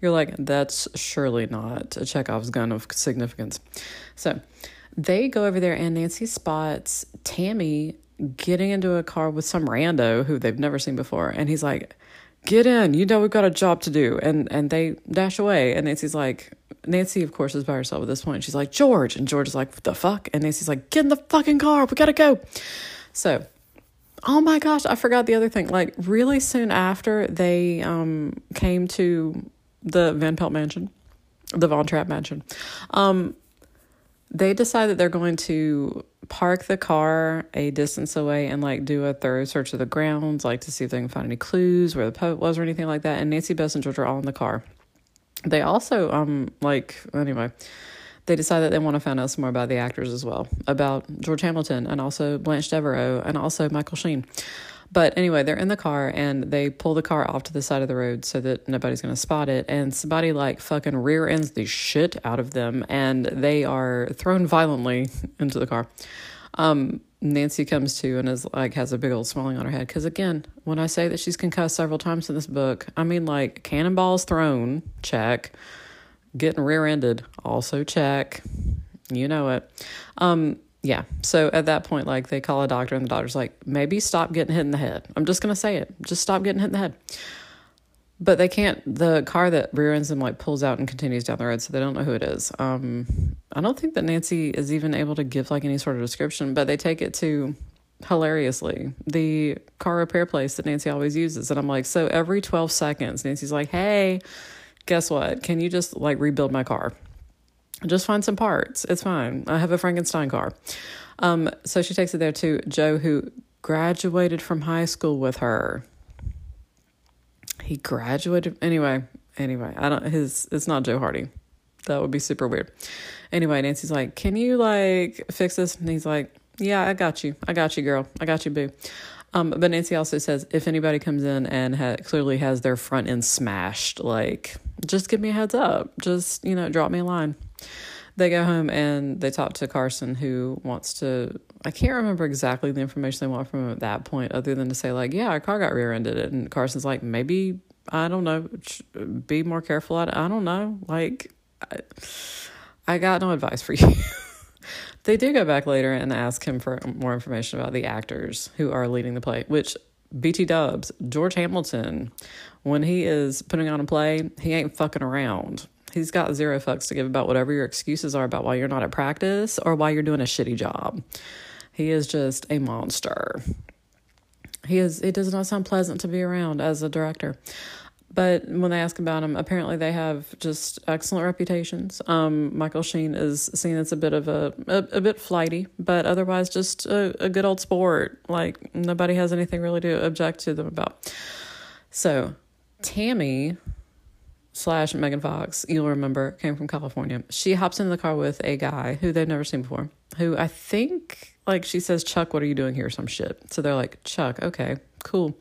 you're like, that's surely not a Chekhov's gun of significance. So they go over there, and Nancy spots Tammy getting into a car with some rando who they've never seen before. And he's like, get in you know we've got a job to do and and they dash away and nancy's like nancy of course is by herself at this point. She's like george. And george is like the fuck? And nancy's like get in the fucking car. We gotta go. So oh my gosh i forgot the other thing. Like really soon after they um came to the van pelt mansion the von trapp mansion um they decide that they're going to park the car a distance away and like do a thorough search of the grounds, like to see if they can find any clues where the poet was or anything like that. And Nancy Bess and George are all in the car. They also um like anyway, they decide that they want to find out some more about the actors as well, about George Hamilton and also Blanche Devereaux and also Michael Sheen. But anyway, they're in the car and they pull the car off to the side of the road so that nobody's going to spot it. And somebody like fucking rear ends the shit out of them and they are thrown violently into the car. Um, Nancy comes to and is like has a big old swelling on her head because again, when I say that she's concussed several times in this book, I mean like cannonballs thrown, check. Getting rear-ended, also check. You know it. Um, yeah. So at that point, like they call a doctor, and the doctor's like, maybe stop getting hit in the head. I'm just gonna say it. Just stop getting hit in the head. But they can't. The car that rear ends them like pulls out and continues down the road, so they don't know who it is. Um, I don't think that Nancy is even able to give like any sort of description, but they take it to hilariously the car repair place that Nancy always uses, and I'm like, so every 12 seconds, Nancy's like, hey, guess what? Can you just like rebuild my car? Just find some parts. It's fine. I have a Frankenstein car. Um, so she takes it there to Joe, who graduated from high school with her. He graduated anyway. Anyway, I don't. His it's not Joe Hardy. That would be super weird. Anyway, Nancy's like, "Can you like fix this?" And he's like, "Yeah, I got you. I got you, girl. I got you, boo." Um, but Nancy also says if anybody comes in and ha- clearly has their front end smashed, like just give me a heads up. Just you know, drop me a line. They go home and they talk to Carson, who wants to. I can't remember exactly the information they want from him at that point, other than to say like, "Yeah, our car got rear-ended," and Carson's like, "Maybe I don't know, be more careful." I, I don't know, like. I, I got no advice for you. they do go back later and ask him for more information about the actors who are leading the play, which BT Dubs, George Hamilton, when he is putting on a play, he ain't fucking around. He's got zero fucks to give about whatever your excuses are about why you're not at practice or why you're doing a shitty job. He is just a monster. He is. It does not sound pleasant to be around as a director. But when they ask about him, apparently they have just excellent reputations. Um, Michael Sheen is seen as a bit of a, a, a bit flighty, but otherwise just a, a good old sport. Like nobody has anything really to object to them about. So Tammy slash Megan Fox, you'll remember, came from California. She hops into the car with a guy who they've never seen before, who I think, like, she says, Chuck, what are you doing here? Some shit. So they're like, Chuck, okay, cool.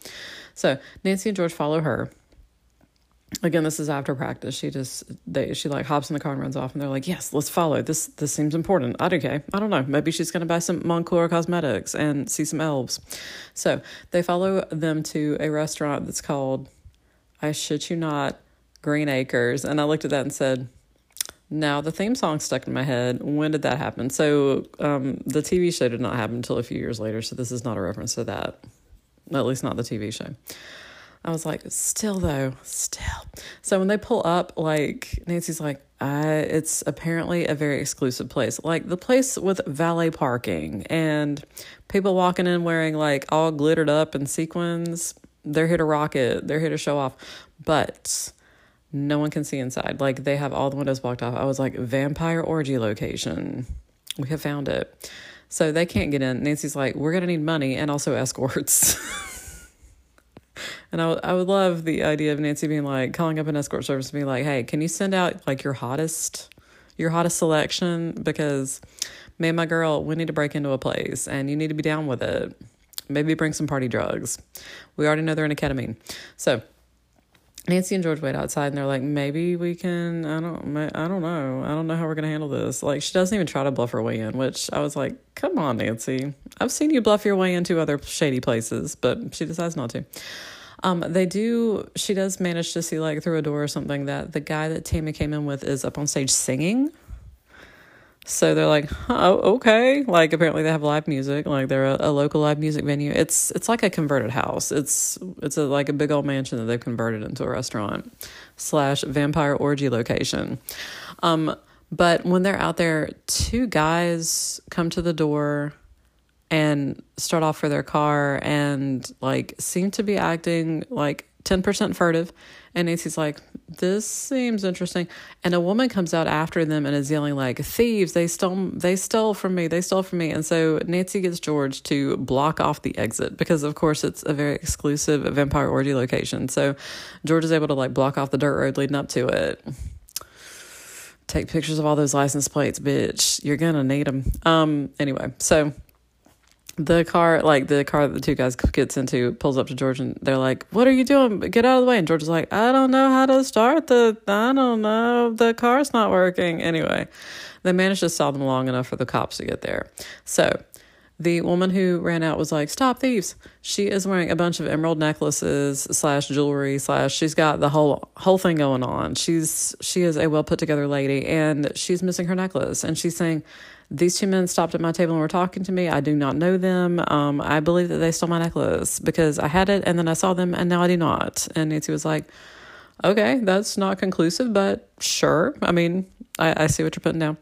So Nancy and George follow her. Again, this is after practice. She just they she like hops in the car and runs off, and they're like, "Yes, let's follow. This this seems important." I don't okay, I don't know. Maybe she's gonna buy some Moncler cosmetics and see some elves. So they follow them to a restaurant that's called, I shit you not, Green Acres. And I looked at that and said, now the theme song stuck in my head. When did that happen? So um, the TV show did not happen until a few years later. So this is not a reference to that. At least not the TV show. I was like, still though, still. So when they pull up, like Nancy's like, I, it's apparently a very exclusive place, like the place with valet parking and people walking in wearing like all glittered up and sequins. They're here to rock it. They're here to show off, but no one can see inside. Like they have all the windows blocked off. I was like, vampire orgy location. We have found it. So they can't get in. Nancy's like, we're gonna need money and also escorts. And I, I would love the idea of Nancy being like calling up an escort service and being like, "Hey, can you send out like your hottest, your hottest selection? Because me and my girl, we need to break into a place, and you need to be down with it. Maybe bring some party drugs. We already know they're in a ketamine, so." Nancy and George wait outside and they're like, maybe we can. I don't. I don't know. I don't know how we're gonna handle this. Like, she doesn't even try to bluff her way in, which I was like, come on, Nancy. I've seen you bluff your way into other shady places, but she decides not to. Um, they do. She does manage to see like through a door or something that the guy that Tammy came in with is up on stage singing. So they're like, oh, okay. Like apparently they have live music. Like they're a, a, local live music venue. It's it's like a converted house. It's it's a like a big old mansion that they've converted into a restaurant slash vampire orgy location. Um, but when they're out there, two guys come to the door and start off for their car and like seem to be acting like 10% furtive. And Nancy's like, this seems interesting. And a woman comes out after them and is yelling like, thieves, they stole, they stole from me, they stole from me. And so Nancy gets George to block off the exit because of course it's a very exclusive vampire orgy location. So George is able to like block off the dirt road leading up to it. Take pictures of all those license plates, bitch. You're gonna need them. Um, anyway, so the car, like the car that the two guys gets into, pulls up to George and they're like, "What are you doing? Get out of the way!" And George is like, "I don't know how to start the. I don't know. The car's not working." Anyway, they managed to stall them long enough for the cops to get there. So the woman who ran out was like, "Stop thieves!" She is wearing a bunch of emerald necklaces slash jewelry slash. She's got the whole whole thing going on. She's she is a well put together lady, and she's missing her necklace, and she's saying these two men stopped at my table and were talking to me. I do not know them. Um, I believe that they stole my necklace because I had it and then I saw them and now I do not. And Nancy was like, okay, that's not conclusive, but sure. I mean, I, I see what you're putting down.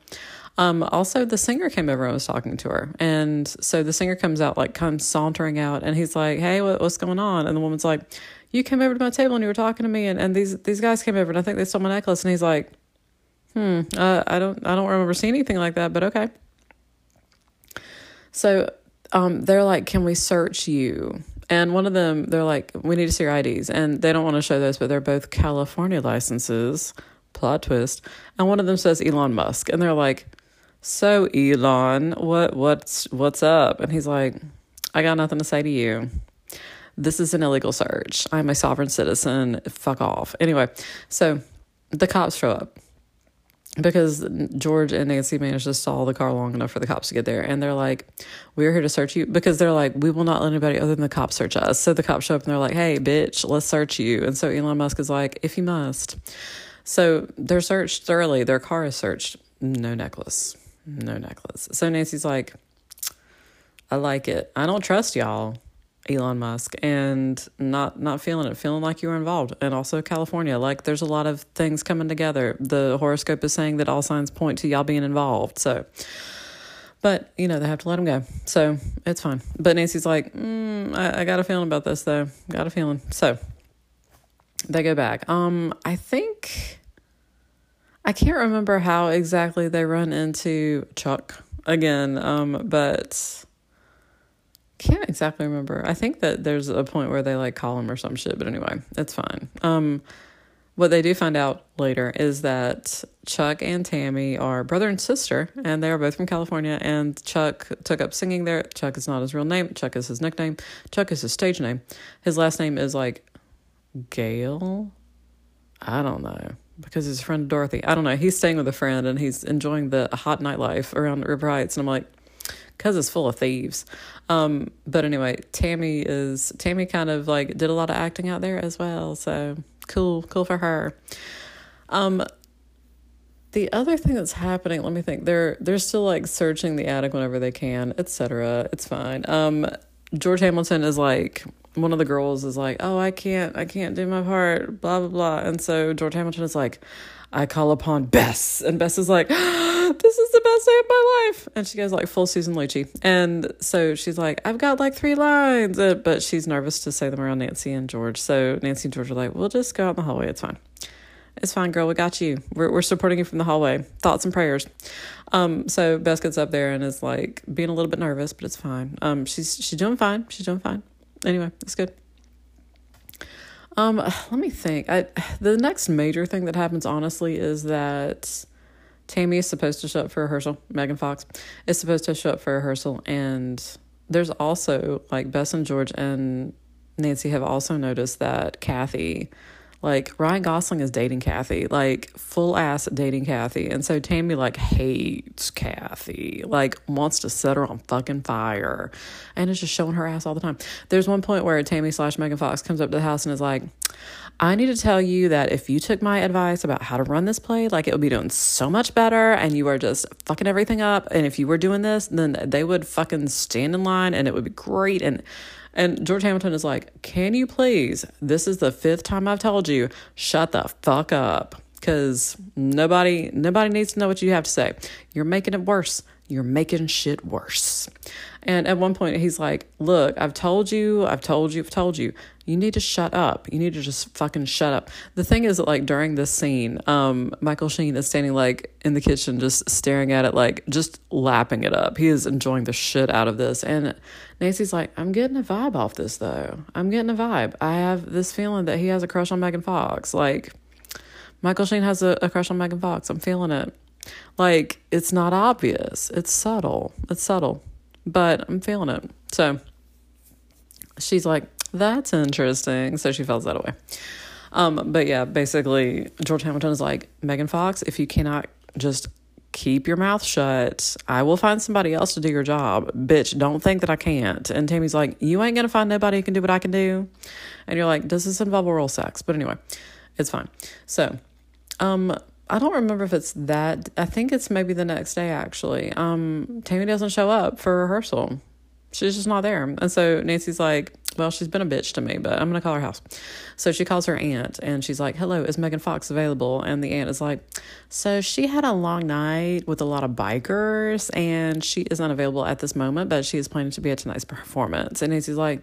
Um, also, the singer came over and was talking to her. And so the singer comes out, like, comes sauntering out, and he's like, Hey, what, what's going on? And the woman's like, You came over to my table and you were talking to me, and, and these, these guys came over, and I think they stole my necklace. And he's like, Hmm. Uh, I don't. I don't remember seeing anything like that. But okay. So, um, they're like, "Can we search you?" And one of them, they're like, "We need to see your IDs," and they don't want to show those, but they're both California licenses. Plot twist. And one of them says Elon Musk, and they're like, "So Elon, what what's what's up?" And he's like, "I got nothing to say to you." This is an illegal search. I'm a sovereign citizen. Fuck off. Anyway, so the cops show up because George and Nancy managed to stall the car long enough for the cops to get there. And they're like, We're here to search you because they're like, We will not let anybody other than the cops search us. So the cops show up and they're like, Hey, bitch, let's search you. And so Elon Musk is like, If you must. So they're searched thoroughly. Their car is searched. No necklace. No necklace. So Nancy's like, I like it. I don't trust y'all. Elon Musk and not not feeling it, feeling like you were involved, and also California. Like there's a lot of things coming together. The horoscope is saying that all signs point to y'all being involved. So, but you know they have to let him go, so it's fine. But Nancy's like, mm, I, I got a feeling about this though. Got a feeling. So they go back. Um, I think I can't remember how exactly they run into Chuck again. Um, but can't exactly remember. I think that there's a point where they like call him or some shit, but anyway, it's fine. Um, what they do find out later is that Chuck and Tammy are brother and sister, and they are both from California. And Chuck took up singing there. Chuck is not his real name. Chuck is his nickname. Chuck is his stage name. His last name is like Gale. I don't know because his friend Dorothy. I don't know. He's staying with a friend and he's enjoying the hot nightlife around River Heights. And I'm like, because it's full of thieves. Um, but anyway, Tammy is Tammy kind of like did a lot of acting out there as well. So cool, cool for her. Um, the other thing that's happening, let me think. They're they're still like searching the attic whenever they can, etc. It's fine. Um, George Hamilton is like one of the girls is like, "Oh, I can't, I can't do my part," blah blah blah, and so George Hamilton is like, "I call upon Bess," and Bess is like, "This is the best day of my life," and she goes like full Susan Lucci, and so she's like, "I've got like three lines," but she's nervous to say them around Nancy and George, so Nancy and George are like, "We'll just go out in the hallway. It's fine." It's fine, girl. We got you. We're we're supporting you from the hallway. Thoughts and prayers. Um, so Bess gets up there and is like being a little bit nervous, but it's fine. Um, she's she's doing fine. She's doing fine anyway, it's good. Um, let me think. I the next major thing that happens, honestly, is that Tammy is supposed to show up for rehearsal. Megan Fox is supposed to show up for rehearsal, and there's also like Bess and George and Nancy have also noticed that Kathy like Ryan Gosling is dating Kathy, like full ass dating Kathy. And so Tammy like hates Kathy, like wants to set her on fucking fire. And is just showing her ass all the time. There's one point where Tammy slash Megan Fox comes up to the house and is like, I need to tell you that if you took my advice about how to run this play, like it would be doing so much better and you are just fucking everything up. And if you were doing this, then they would fucking stand in line and it would be great. And and George Hamilton is like, Can you please? This is the fifth time I've told you, shut the fuck up. Cause nobody nobody needs to know what you have to say. You're making it worse. You're making shit worse. And at one point, he's like, Look, I've told you, I've told you, I've told you. You need to shut up. You need to just fucking shut up. The thing is that, like, during this scene, um, Michael Sheen is standing, like, in the kitchen, just staring at it, like, just lapping it up. He is enjoying the shit out of this. And Nancy's like, I'm getting a vibe off this, though. I'm getting a vibe. I have this feeling that he has a crush on Megan Fox. Like, Michael Sheen has a, a crush on Megan Fox. I'm feeling it. Like, it's not obvious, it's subtle. It's subtle but I'm feeling it. So she's like, that's interesting. So she feels that away. Um, but yeah, basically, George Hamilton is like, Megan Fox, if you cannot just keep your mouth shut, I will find somebody else to do your job. Bitch, don't think that I can't. And Tammy's like, you ain't gonna find nobody who can do what I can do. And you're like, does this involve oral sex? But anyway, it's fine. So, um, I don't remember if it's that. I think it's maybe the next day actually. Um, Tammy doesn't show up for rehearsal. She's just not there. And so Nancy's like, well, she's been a bitch to me, but I'm going to call her house. So she calls her aunt and she's like, hello, is Megan Fox available? And the aunt is like, so she had a long night with a lot of bikers and she is unavailable at this moment, but she is planning to be at tonight's performance. And Nancy's like,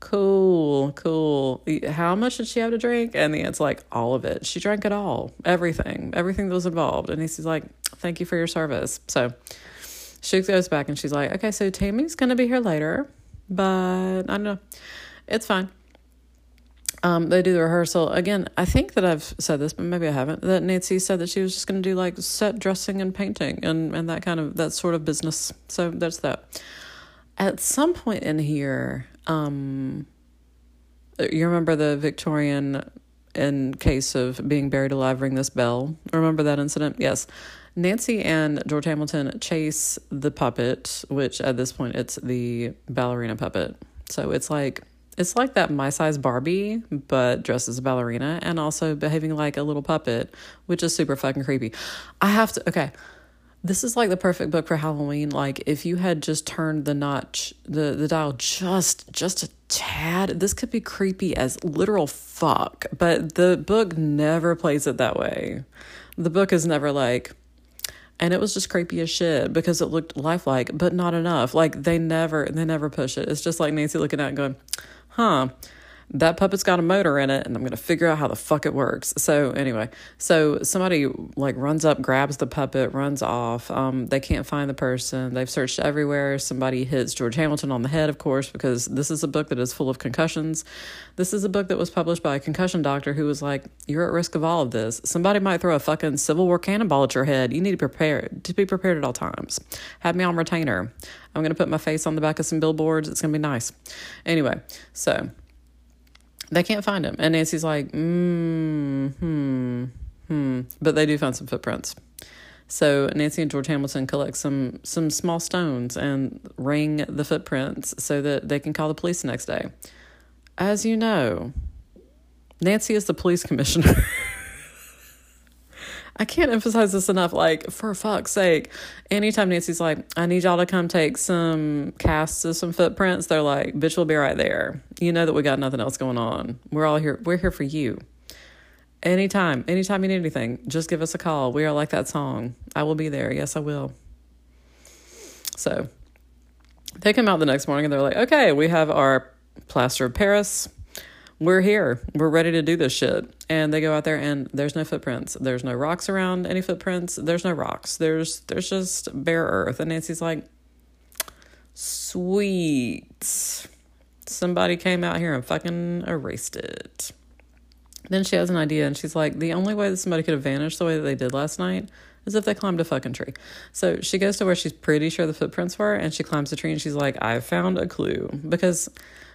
cool, cool. How much did she have to drink? And the aunt's like, all of it. She drank it all, everything, everything that was involved. And he's like, thank you for your service. So she goes back and she's like, okay, so Tammy's going to be here later, but I don't know. It's fine. Um, they do the rehearsal again. I think that I've said this, but maybe I haven't. That Nancy said that she was just going to do like set dressing and painting and and that kind of that sort of business. So that's that. At some point in here, um, you remember the Victorian in case of being buried alive ring this bell? Remember that incident? Yes. Nancy and george hamilton chase the puppet which at this point it's the ballerina puppet. So it's like it's like that my size barbie but dressed as a ballerina and also behaving like a little puppet which is super fucking creepy. I have to okay this is like the perfect book for Halloween. Like if you had just turned the notch, the the dial just just a tad, this could be creepy as literal fuck. But the book never plays it that way. The book is never like, and it was just creepy as shit because it looked lifelike, but not enough. Like they never they never push it. It's just like Nancy looking at it going, huh that puppet's got a motor in it and I'm going to figure out how the fuck it works. So anyway, so somebody like runs up, grabs the puppet, runs off. Um, they can't find the person. They've searched everywhere. Somebody hits George Hamilton on the head, of course, because this is a book that is full of concussions. This is a book that was published by a concussion doctor who was like, "You're at risk of all of this. Somebody might throw a fucking Civil War cannonball at your head. You need to prepare to be prepared at all times. Have me on retainer. I'm going to put my face on the back of some billboards. It's going to be nice." Anyway, so they can't find him. And Nancy's like, mm, hmm, hmm. But they do find some footprints. So Nancy and George Hamilton collect some some small stones and ring the footprints so that they can call the police the next day. As you know, Nancy is the police commissioner. I can't emphasize this enough. Like, for fuck's sake, anytime Nancy's like, I need y'all to come take some casts of some footprints, they're like, bitch, we'll be right there. You know that we got nothing else going on. We're all here. We're here for you. Anytime, anytime you need anything, just give us a call. We are like that song. I will be there. Yes, I will. So they come out the next morning and they're like, okay, we have our plaster of Paris we're here. We're ready to do this shit. And they go out there and there's no footprints. There's no rocks around any footprints. There's no rocks. There's there's just bare earth. And Nancy's like, Sweet. Somebody came out here and fucking erased it. Then she has an idea and she's like, the only way that somebody could have vanished the way that they did last night is if they climbed a fucking tree. So she goes to where she's pretty sure the footprints were and she climbs the tree and she's like, I found a clue. Because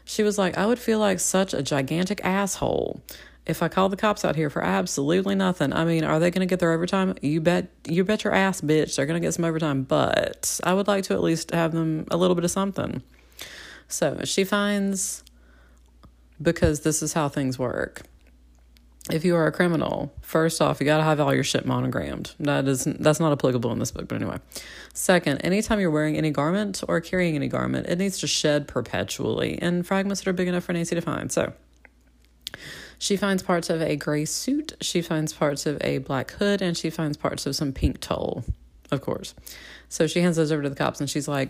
she was like, I would feel like such a gigantic asshole if I called the cops out here for absolutely nothing. I mean, are they going to get their overtime? You bet, you bet your ass, bitch. They're going to get some overtime, but I would like to at least have them a little bit of something. So she finds, because this is how things work. If you are a criminal, first off, you got to have all your shit monogrammed. That is that's not applicable in this book, but anyway. Second, anytime you're wearing any garment or carrying any garment, it needs to shed perpetually in fragments that are big enough for Nancy to find. So she finds parts of a gray suit, she finds parts of a black hood, and she finds parts of some pink tulle, of course. So she hands those over to the cops and she's like,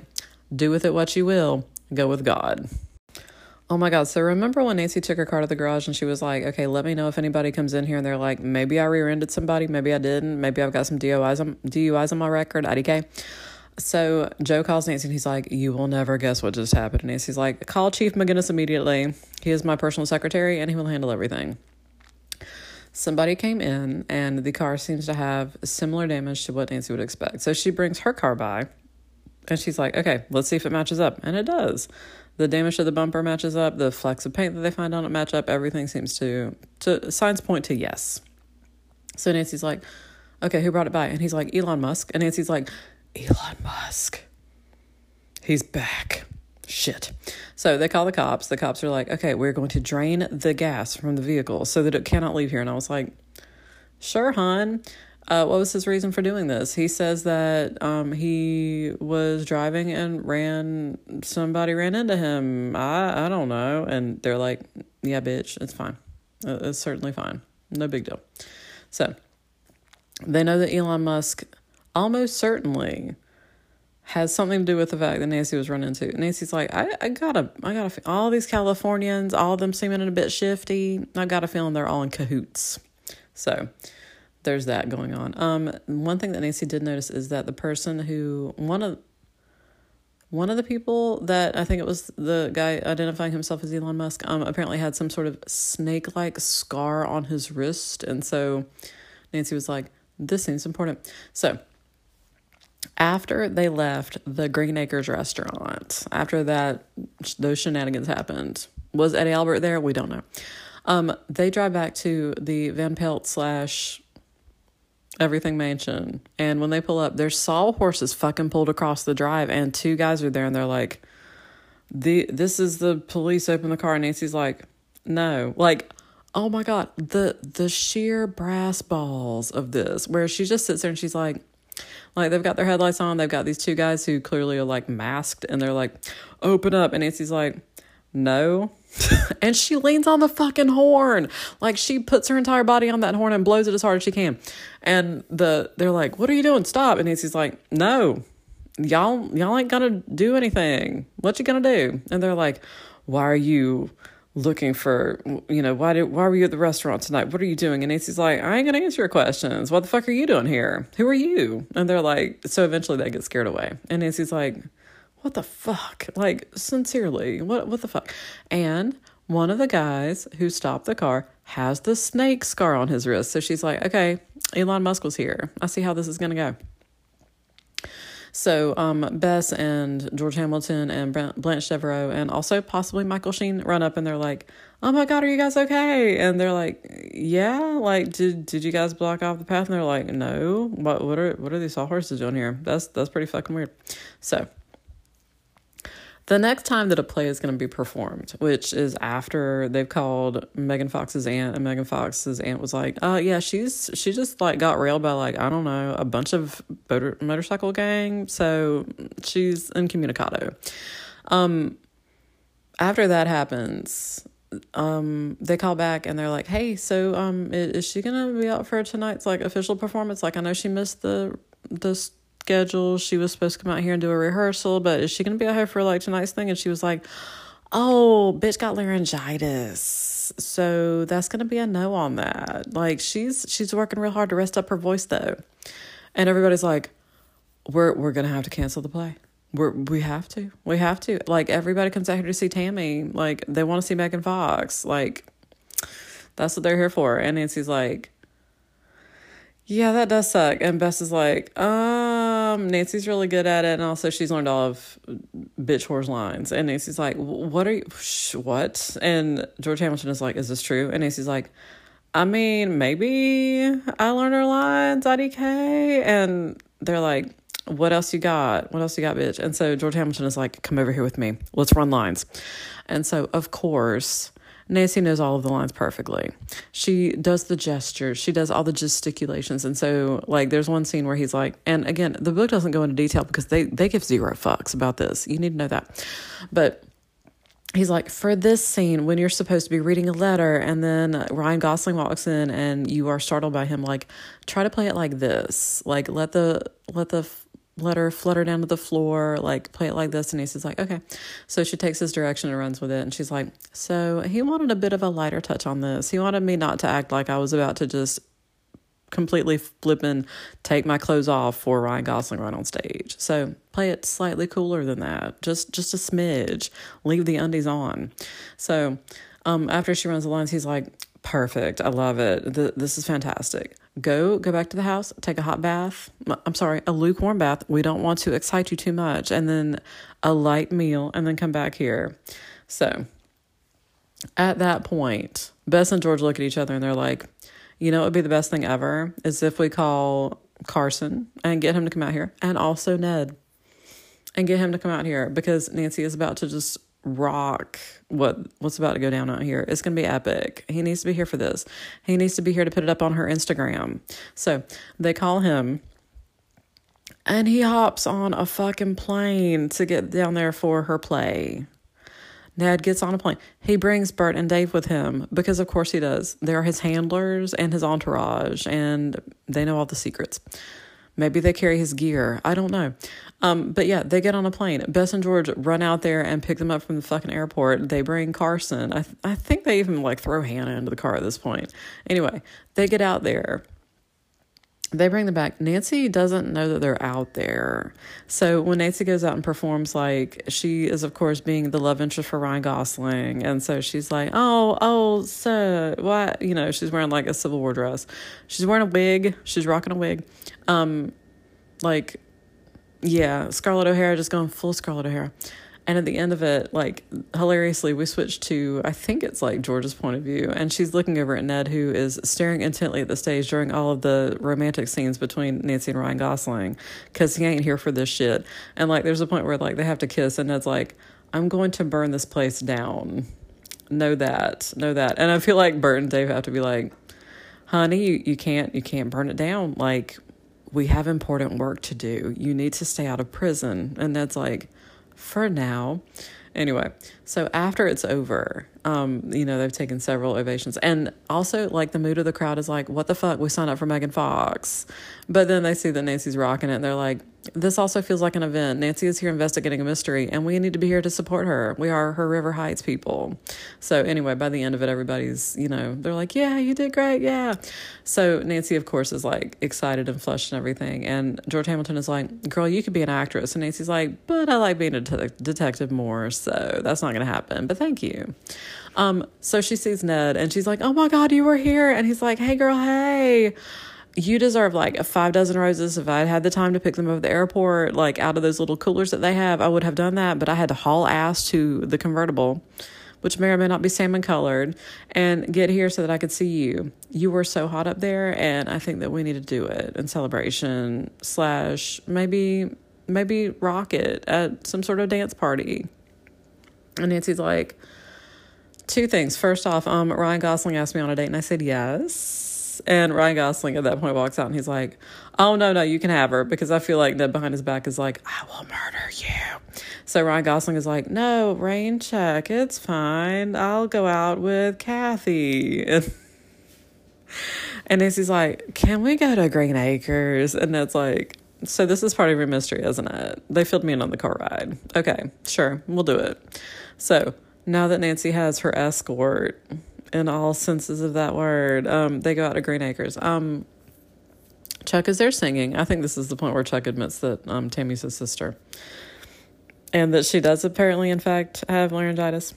Do with it what you will, go with God. Oh my God. So remember when Nancy took her car to the garage and she was like, okay, let me know if anybody comes in here and they're like, maybe I rear ended somebody, maybe I didn't, maybe I've got some DUIs on, DUIs on my record, IDK. So Joe calls Nancy and he's like, You will never guess what just happened. And Nancy's like, Call Chief McGinnis immediately. He is my personal secretary and he will handle everything. Somebody came in and the car seems to have similar damage to what Nancy would expect. So she brings her car by and she's like, Okay, let's see if it matches up. And it does the damage to the bumper matches up, the flecks of paint that they find on it match up, everything seems to to signs point to yes. So Nancy's like, okay, who brought it by? And he's like, Elon Musk. And Nancy's like, Elon Musk. He's back. Shit. So they call the cops. The cops are like, okay, we're going to drain the gas from the vehicle so that it cannot leave here. And I was like, sure, hon. Uh, what was his reason for doing this? He says that um, he was driving and ran, somebody ran into him. I, I don't know. And they're like, yeah, bitch, it's fine. Uh, it's certainly fine. No big deal. So they know that Elon Musk almost certainly has something to do with the fact that Nancy was run into. Nancy's like, I, I gotta, I gotta, all these Californians, all of them seeming a bit shifty. I got a feeling they're all in cahoots. So there's that going on. Um, one thing that Nancy did notice is that the person who one of one of the people that I think it was the guy identifying himself as Elon Musk, um, apparently had some sort of snake like scar on his wrist, and so Nancy was like, "This seems important." So after they left the Green Acres restaurant, after that those shenanigans happened, was Eddie Albert there? We don't know. Um, they drive back to the Van Pelt slash Everything Mansion. And when they pull up, there's saw horses fucking pulled across the drive, and two guys are there, and they're like, "The this is the police. Open the car." And Nancy's like, "No." Like, oh my god, the the sheer brass balls of this, where she just sits there and she's like. Like they've got their headlights on, they've got these two guys who clearly are like masked, and they're like, "Open up!" And Nancy's like, "No," and she leans on the fucking horn. Like she puts her entire body on that horn and blows it as hard as she can. And the they're like, "What are you doing? Stop!" And Nancy's like, "No, y'all y'all ain't gonna do anything. What you gonna do?" And they're like, "Why are you?" looking for you know why did why were you at the restaurant tonight what are you doing and nancy's like i ain't gonna answer your questions what the fuck are you doing here who are you and they're like so eventually they get scared away and nancy's like what the fuck? Like, sincerely, what, what the fuck? And one of the guys who stopped the car has the snake scar on his wrist. So she's like, okay, Elon Musk was here. I see how this is going to go. So um, Bess and George Hamilton and Blanche Devereaux and also possibly Michael Sheen run up and they're like, "Oh my God, are you guys okay?" And they're like, "Yeah, like did did you guys block off the path?" And they're like, "No. What what are what are these sawhorses doing here? That's that's pretty fucking weird." So the next time that a play is going to be performed, which is after they've called Megan Fox's aunt, and Megan Fox's aunt was like, "Uh, yeah, she's she just like got railed by like I don't know a bunch of motor, motorcycle gang, so she's incommunicado." Um, after that happens, um, they call back and they're like, "Hey, so um, is, is she gonna be out for tonight's like official performance? Like, I know she missed the the schedule. She was supposed to come out here and do a rehearsal, but is she gonna be out here for like tonight's thing?" And she was like, "Oh, bitch got laryngitis, so that's gonna be a no on that. Like, she's she's working real hard to rest up her voice though." And everybody's like, "We're we're gonna have to cancel the play." We're, we have to. We have to. Like everybody comes out here to see Tammy. Like they want to see Megan Fox. Like that's what they're here for. And Nancy's like, yeah, that does suck. And Bess is like, um, Nancy's really good at it, and also she's learned all of bitch whores lines. And Nancy's like, what are you? Sh- what? And George Hamilton is like, is this true? And Nancy's like, I mean, maybe I learned her lines, IDK. And they're like, what else you got? What else you got, bitch? And so George Hamilton is like, come over here with me. Let's run lines. And so, of course, Nancy knows all of the lines perfectly. She does the gestures, she does all the gesticulations. And so, like, there's one scene where he's like, and again, the book doesn't go into detail because they, they give zero fucks about this. You need to know that. But he's like, for this scene, when you're supposed to be reading a letter and then Ryan Gosling walks in and you are startled by him, like, try to play it like this. Like, let the, let the, let her flutter down to the floor, like play it like this. And he's like, okay. So she takes his direction and runs with it. And she's like, so he wanted a bit of a lighter touch on this. He wanted me not to act like I was about to just completely flip and take my clothes off for Ryan Gosling right on stage. So play it slightly cooler than that. Just just a smidge. Leave the undies on. So um, after she runs the lines, he's like, perfect. I love it. This is fantastic. Go go back to the house take a hot bath. I'm sorry a lukewarm bath. We don't want to excite you too much. And then a light meal and then come back here. So at that point bess and george look at each other and they're like you know it would be the best thing ever is if we call carson and get him to come out here and also ned and get him to come out here because nancy is about to just rock what what's about to go down out here. It's going to be epic. He needs to be here for this. He needs to be here to put it up on her Instagram. So, they call him and he hops on a fucking plane to get down there for her play. Ned gets on a plane. He brings Bert and Dave with him because, of course, he does. They're his handlers and his entourage, and they know all the secrets. Maybe they carry his gear. I don't know. Um, but yeah, they get on a plane. Bess and George run out there and pick them up from the fucking airport. They bring Carson. I th- I think they even like throw Hannah into the car at this point. Anyway, they get out there they bring them back. Nancy doesn't know that they're out there. So when Nancy goes out and performs, like she is, of course, being the love interest for Ryan Gosling, and so she's like, "Oh, oh, so what?" You know, she's wearing like a Civil War dress. She's wearing a wig. She's rocking a wig. Um, like, yeah, Scarlett O'Hara just going full Scarlett O'Hara. And at the end of it, like hilariously, we switch to I think it's like George's point of view, and she's looking over at Ned, who is staring intently at the stage during all of the romantic scenes between Nancy and Ryan Gosling, because he ain't here for this shit. And like, there's a point where like they have to kiss, and Ned's like, "I'm going to burn this place down." Know that, know that. And I feel like Bert and Dave have to be like, "Honey, you, you can't, you can't burn it down. Like, we have important work to do. You need to stay out of prison." And Ned's like for now. Anyway, so after it's over, um, you know, they've taken several ovations. And also, like, the mood of the crowd is like, what the fuck? We signed up for Megan Fox. But then they see that Nancy's rocking it and they're like, this also feels like an event. Nancy is here investigating a mystery, and we need to be here to support her. We are her River Heights people. So, anyway, by the end of it, everybody's, you know, they're like, yeah, you did great. Yeah. So, Nancy, of course, is like excited and flushed and everything. And George Hamilton is like, girl, you could be an actress. And Nancy's like, but I like being a detective more. So, that's not going to happen. But thank you. Um, so she sees Ned and she's like, Oh my God, you were here. And he's like, Hey, girl, hey. You deserve like a five dozen roses. If I had the time to pick them up at the airport, like out of those little coolers that they have, I would have done that. But I had to haul ass to the convertible, which may or may not be salmon colored, and get here so that I could see you. You were so hot up there, and I think that we need to do it in celebration slash maybe maybe rock it at some sort of dance party. And Nancy's like, two things. First off, um, Ryan Gosling asked me on a date, and I said yes. And Ryan Gosling at that point walks out, and he's like, "Oh no, no, you can have her," because I feel like Ned behind his back is like, "I will murder you." So Ryan Gosling is like, "No, rain check, it's fine. I'll go out with Kathy." And, and Nancy's like, "Can we go to Green Acres?" And Ned's like, "So this is part of your mystery, isn't it? They filled me in on the car ride. Okay, sure, we'll do it." So now that Nancy has her escort in all senses of that word, um, they go out to Green Acres. Um, Chuck is there singing. I think this is the point where Chuck admits that um, Tammy's his sister. And that she does apparently, in fact, have laryngitis.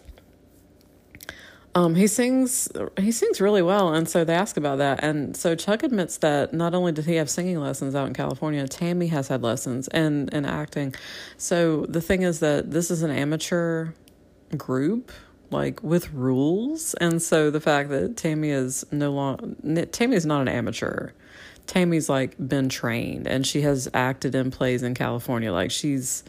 Um, he sings he sings really well, and so they ask about that. And so Chuck admits that not only did he have singing lessons out in California, Tammy has had lessons and and acting. So the thing is that this is an amateur group like with rules. And so the fact that tammy is no longer tammy is not an amateur. Tammy's like been trained and she has acted in plays in california. Like she's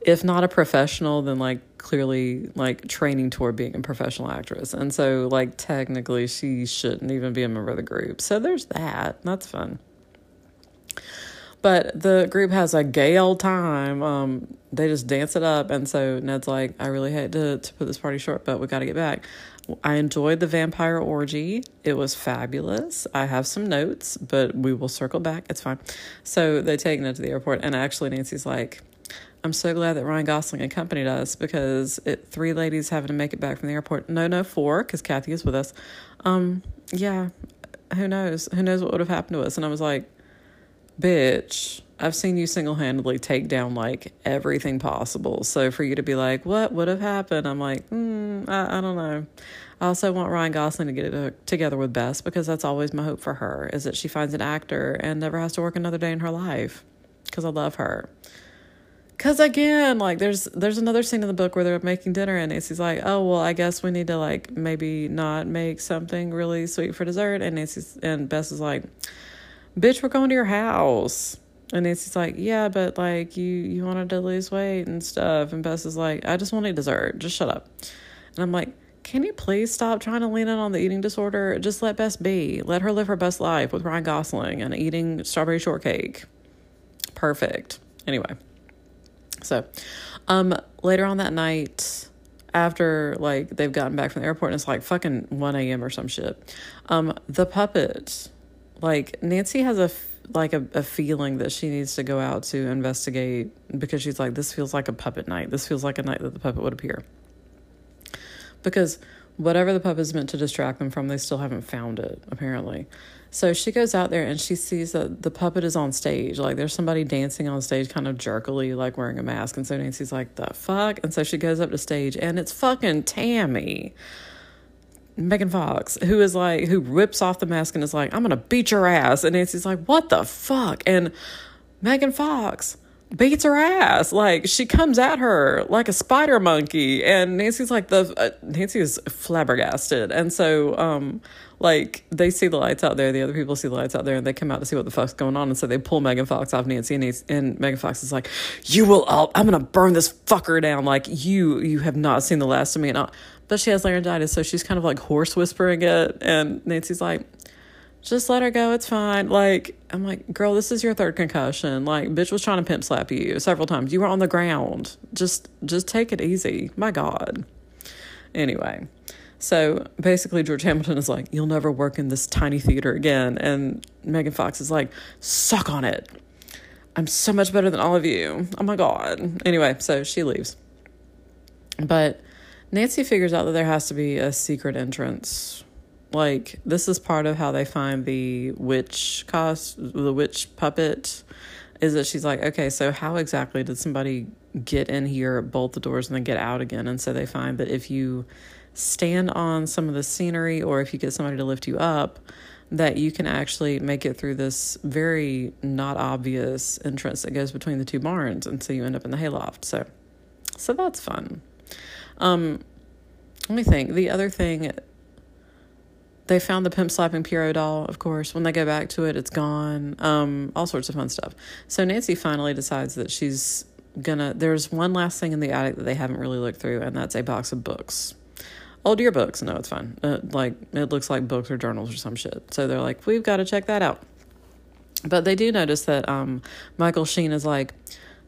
if not a professional then like clearly like training toward being a professional actress. And so like technically she shouldn't even be a member of the group. So there's that. That's fun but the group has a gay old time. Um, they just dance it up. And so Ned's like, I really hate to, to put this party short, but we got to get back. I enjoyed the vampire orgy. It was fabulous. I have some notes, but we will circle back. It's fine. So they take Ned to the airport. And actually, Nancy's like, I'm so glad that Ryan Gosling accompanied us because it, three ladies having to make it back from the airport. No, no, four, because Kathy is with us. Um, yeah, who knows? Who knows what would have happened to us? And I was like, bitch, I've seen you single handedly take down like everything possible. So for you to be like, what would have happened? I'm like, mm, I, I don't know. I also want Ryan Gosling to get it together with Bess because that's always my hope for her is that she finds an actor and never has to work another day in her life because I love her. Cause again, like there's there's another scene in the book where they're making dinner and Nancy's like, oh well, I guess we need to like maybe not make something really sweet for dessert, and Nancy's and Bess is like, bitch, we're going to your house. And Nancy's like, yeah, but like you you wanted to lose weight and stuff. And Bess is like, I just want to eat dessert. Just shut up. And I'm like, can you please stop trying to lean in on the eating disorder? Just let Bess be. Let her live her best life with Ryan Gosling and eating strawberry shortcake. Perfect. Anyway, so um later on that night, after like they've gotten back from the airport and it's like fucking 1 a.m. or some shit, um, the puppet like Nancy has a like a, a feeling that she needs to go out to investigate because she's like this feels like a puppet night. This feels like a night that the puppet would appear. Because whatever the puppet is meant to distract them from, they still haven't found it apparently. So she goes out there and she sees that the puppet is on stage. Like there's somebody dancing on stage, kind of jerkily, like wearing a mask. And so Nancy's like, the fuck? And so she goes up to stage and it's fucking Tammy. Megan Fox, who is like, who rips off the mask and is like, I'm gonna beat your ass. And Nancy's like, what the fuck? And Megan Fox beats her ass. Like, she comes at her like a spider monkey. And Nancy's like, the, uh, Nancy is flabbergasted. And so, um, like they see the lights out there, the other people see the lights out there, and they come out to see what the fuck's going on, and so they pull Megan Fox off Nancy, and, Nancy, and Megan Fox is like, "You will, I'll, I'm gonna burn this fucker down. Like you, you have not seen the last of me." And I, but she has laryngitis, so she's kind of like hoarse whispering it. And Nancy's like, just let her go. It's fine. Like, I'm like, girl, this is your third concussion. Like, bitch was trying to pimp slap you several times. You were on the ground. Just, just take it easy. My God. Anyway, so basically, George Hamilton is like, you'll never work in this tiny theater again. And Megan Fox is like, suck on it. I'm so much better than all of you. Oh my God. Anyway, so she leaves. But Nancy figures out that there has to be a secret entrance. Like this is part of how they find the witch cost the witch puppet is that she's like, okay, so how exactly did somebody get in here, bolt the doors, and then get out again? And so they find that if you stand on some of the scenery or if you get somebody to lift you up, that you can actually make it through this very not obvious entrance that goes between the two barns, and so you end up in the hayloft. So, so that's fun. Um, let me think. The other thing, they found the pimp slapping Pierrot doll, of course. When they go back to it, it's gone. Um, all sorts of fun stuff. So Nancy finally decides that she's gonna. There's one last thing in the attic that they haven't really looked through, and that's a box of books. Old yearbooks. No, it's fine. Uh, like it looks like books or journals or some shit. So they're like, we've got to check that out. But they do notice that um, Michael Sheen is like,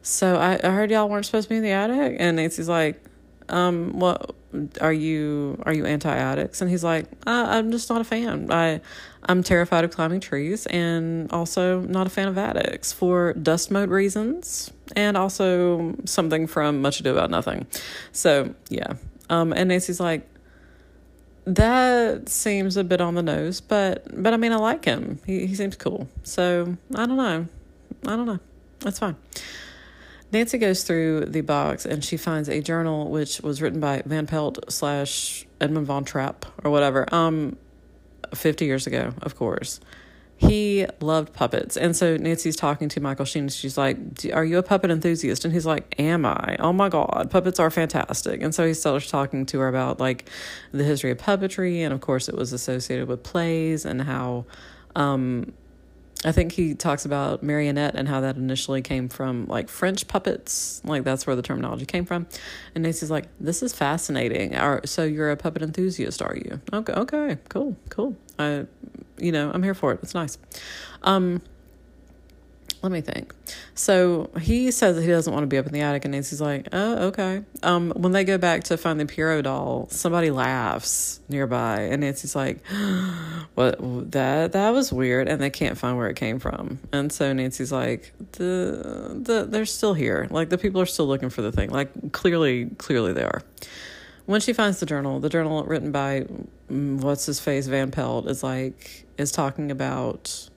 so I, I heard y'all weren't supposed to be in the attic, and Nancy's like, um, what are you are you anti addicts? And he's like, uh, I'm just not a fan. I I'm terrified of climbing trees, and also not a fan of addicts for dust mode reasons, and also something from Much Ado About Nothing. So yeah, um, and Nancy's like, that seems a bit on the nose, but but I mean I like him. He he seems cool. So I don't know. I don't know. That's fine. Nancy goes through the box and she finds a journal which was written by Van Pelt slash Edmund von Trapp or whatever. Um, fifty years ago, of course he loved puppets. And so Nancy's talking to Michael Sheen. and She's like, Are you a puppet enthusiast? And he's like, Am I? Oh my God, puppets are fantastic. And so he starts talking to her about like the history of puppetry. And of course, it was associated with plays and how um, I think he talks about marionette and how that initially came from like French puppets, like that's where the terminology came from. And Nancy's like, "This is fascinating. Are, so you're a puppet enthusiast, are you? Okay, okay, cool, cool. I, you know, I'm here for it. It's nice. Um, let me think. So he says that he doesn't want to be up in the attic, and Nancy's like, "Oh, okay." Um, when they go back to find the Pierrot doll, somebody laughs nearby, and Nancy's like, "What? That that was weird," and they can't find where it came from. And so Nancy's like, "The the they're still here. Like the people are still looking for the thing. Like clearly, clearly they are." When she finds the journal, the journal written by mm, what's his face Van Pelt is like is talking about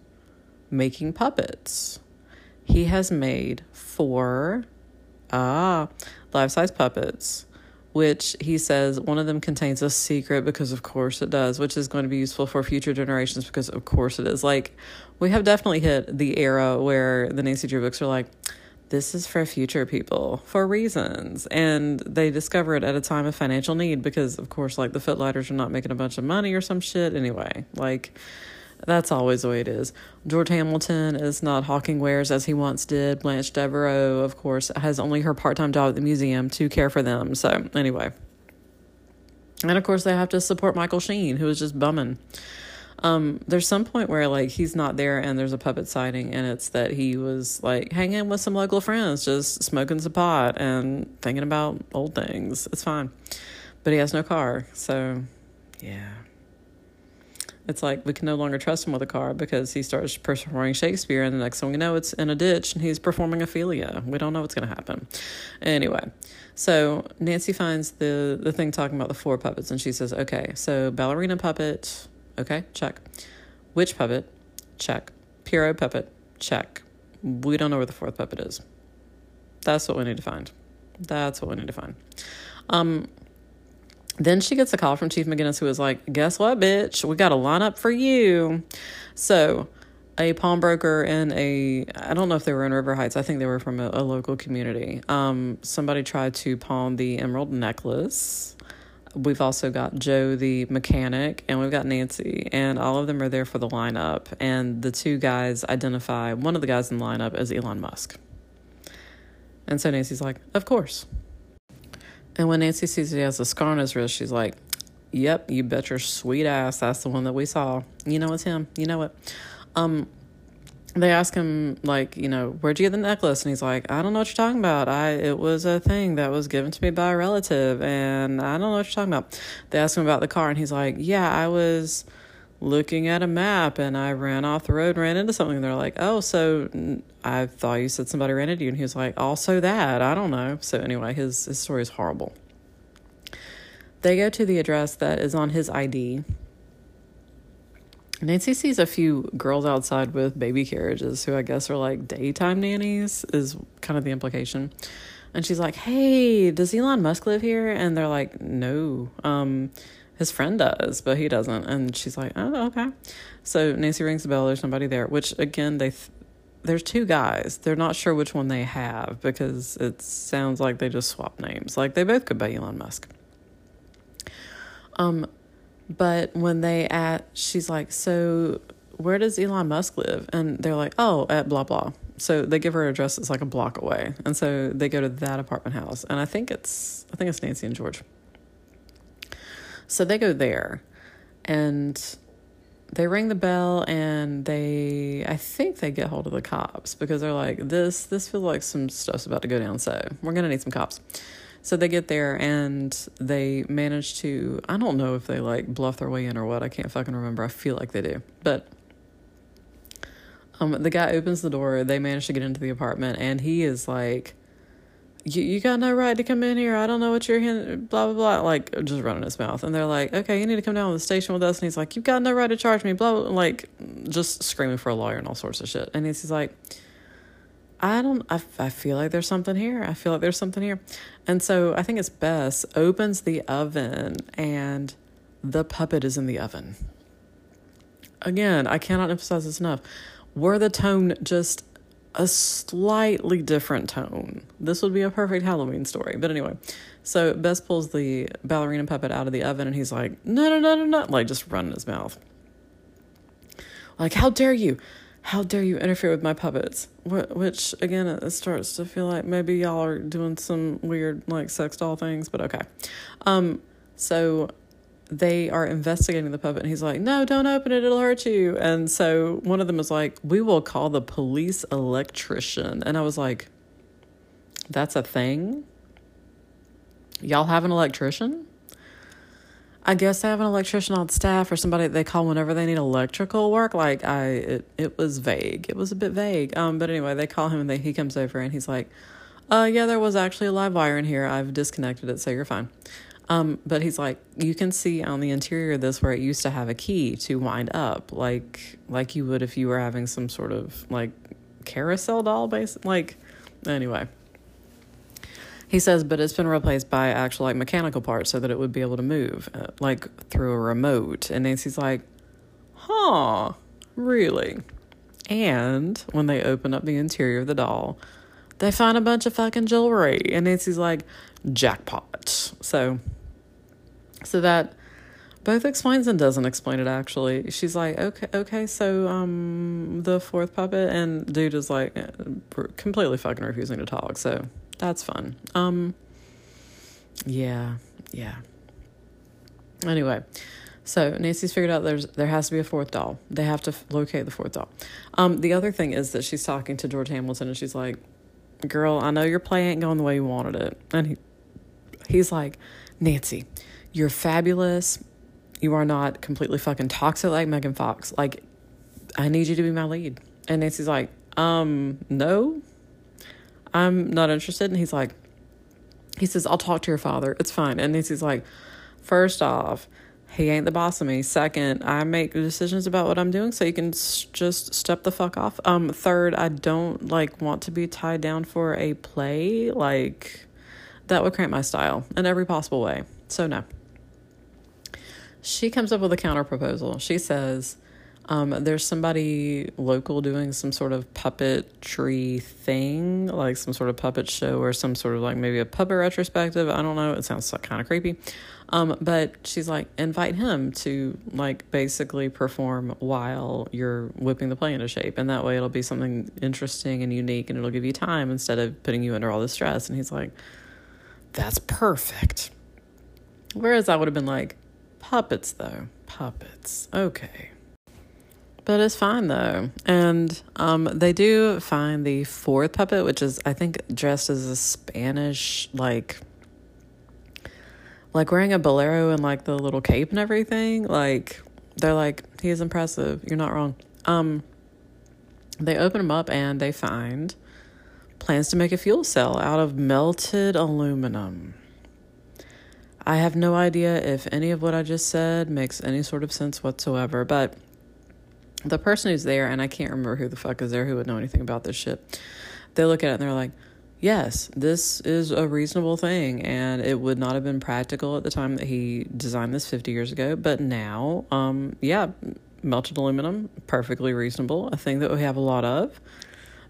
making puppets he has made four ah life size puppets which he says one of them contains a secret because of course it does which is going to be useful for future generations because of course it is. Like we have definitely hit the era where the nancy drew books are like this is for future people for reasons. And they discover it at a time of financial need because of course like the footlighters are not making a bunch of money or some shit anyway. Like that's always the way it is. George Hamilton is not hawking wares as he once did. Blanche Devereaux, of course, has only her part time job at the museum to care for them. So, anyway. And of course, they have to support Michael Sheen, who is just bumming. Um, there's some point where like he's not there and there's a puppet sighting and it's that he was like hanging with some local friends, just smoking some pot and thinking about old things. It's fine. But he has no car, so yeah. It's like we can no longer trust him with a car because he starts performing Shakespeare, and the next thing we know, it's in a ditch and he's performing Ophelia. We don't know what's going to happen. Anyway, so Nancy finds the the thing talking about the four puppets, and she says, "Okay, so ballerina puppet, okay, check. Witch puppet, check. Pierrot puppet, check. We don't know where the fourth puppet is. That's what we need to find. That's what we need to find." Um, then she gets a call from Chief McGinnis, who is like, Guess what, bitch? We got a lineup for you. So, a pawnbroker and a, I don't know if they were in River Heights, I think they were from a, a local community. Um, somebody tried to pawn the emerald necklace. We've also got Joe the mechanic, and we've got Nancy, and all of them are there for the lineup. And the two guys identify one of the guys in the lineup as Elon Musk. And so Nancy's like, Of course. And when Nancy sees he has a scar on his wrist, she's like, Yep, you bet your sweet ass that's the one that we saw. You know it's him. You know it. Um they ask him like, you know, where'd you get the necklace? And he's like, I don't know what you're talking about. I it was a thing that was given to me by a relative and I don't know what you're talking about. They ask him about the car and he's like, Yeah, I was looking at a map and I ran off the road ran into something. And they're like, oh, so I thought you said somebody ran into you. And he was like, also that. I don't know. So anyway, his, his story is horrible. They go to the address that is on his ID. Nancy sees a few girls outside with baby carriages who I guess are like daytime nannies, is kind of the implication. And she's like, hey, does Elon Musk live here? And they're like, no. Um, his friend does, but he doesn't. And she's like, oh, okay. So Nancy rings the bell. There's somebody there, which again, they, th- there's two guys. They're not sure which one they have because it sounds like they just swap names. Like they both could be Elon Musk. Um, but when they at, she's like, so where does Elon Musk live? And they're like, oh, at blah blah. so they give her an address it's like a block away and so they go to that apartment house and i think it's i think it's nancy and george so they go there and they ring the bell and they i think they get hold of the cops because they're like this this feels like some stuff's about to go down so we're gonna need some cops. So they get there and they manage to i don't know if they like bluff their way in or what i can't fucking remember i feel like they do but um, the guy opens the door they manage to get into the apartment and he is like you, you got no right to come in here. I don't know what you're here, blah, blah, blah. Like, just running his mouth. And they're like, okay, you need to come down to the station with us. And he's like, you've got no right to charge me, blah, blah, like, just screaming for a lawyer and all sorts of shit. And he's like, I don't, I, I feel like there's something here. I feel like there's something here. And so I think it's Bess opens the oven and the puppet is in the oven. Again, I cannot emphasize this enough. Were the tone just a slightly different tone. This would be a perfect Halloween story. But anyway, so Bess pulls the ballerina puppet out of the oven and he's like, no, no, no, no, no, like just running his mouth. Like, how dare you? How dare you interfere with my puppets? Which, again, it starts to feel like maybe y'all are doing some weird, like, sex doll things, but okay. Um, so they are investigating the puppet and he's like no don't open it. It'll hurt you. And so one of them is like we will call the police electrician. And i was like that's a thing? Y'all have an electrician? I guess they have an electrician on staff or somebody they call whenever they need electrical work. Like i it, it was vague. It was a bit vague. Um but anyway they call him and they, he comes over and he's like uh yeah there was actually a live wire in here. I've disconnected it so you're fine um, but he's like, you can see on the interior of this where it used to have a key to wind up, like like you would if you were having some sort of like carousel doll, base. Like anyway, he says, but it's been replaced by actual like mechanical parts so that it would be able to move, uh, like through a remote. And Nancy's like, huh, really? And when they open up the interior of the doll, they find a bunch of fucking jewelry. And Nancy's like, jackpot. So so that both explains and doesn't explain it actually. She's like, okay, okay, so um, the fourth puppet and dude is like completely fucking refusing to talk. So that's fun. Um, yeah, yeah. Anyway, so Nancy's figured out there's there has to be a fourth doll. They have to f- locate the fourth doll. Um, the other thing is that she's talking to George Hamilton and she's like, "Girl, I know your play ain't going the way you wanted it," and he he's like, "Nancy." You're fabulous. You are not completely fucking toxic like Megan Fox. Like, I need you to be my lead. And Nancy's like, um, no, I'm not interested. And he's like, he says, I'll talk to your father. It's fine. And Nancy's like, first off, he ain't the boss of me. Second, I make decisions about what I'm doing, so you can s- just step the fuck off. Um, third, I don't like want to be tied down for a play. Like, that would cramp my style in every possible way. So no she comes up with a counter proposal. She says, um, there's somebody local doing some sort of puppetry thing, like some sort of puppet show or some sort of like maybe a puppet retrospective. I don't know. It sounds kind of creepy. Um, but she's like, invite him to like basically perform while you're whipping the play into shape. And that way it'll be something interesting and unique and it'll give you time instead of putting you under all the stress. And he's like, that's perfect. Whereas I would have been like, Puppets, though. Puppets. Okay. But it's fine though. And um, they do find the fourth puppet, which is, I think, dressed as a Spanish, like, like wearing a bolero and like the little cape and everything. Like, they're like, he is impressive. You're not wrong. Um, they open him up and they find plans to make a fuel cell out of melted aluminum. I have no idea if any of what I just said makes any sort of sense whatsoever, but the person who's there, and I can't remember who the fuck is there who would know anything about this shit, they look at it and they're like, yes, this is a reasonable thing, and it would not have been practical at the time that he designed this 50 years ago, but now, um, yeah, melted aluminum, perfectly reasonable, a thing that we have a lot of.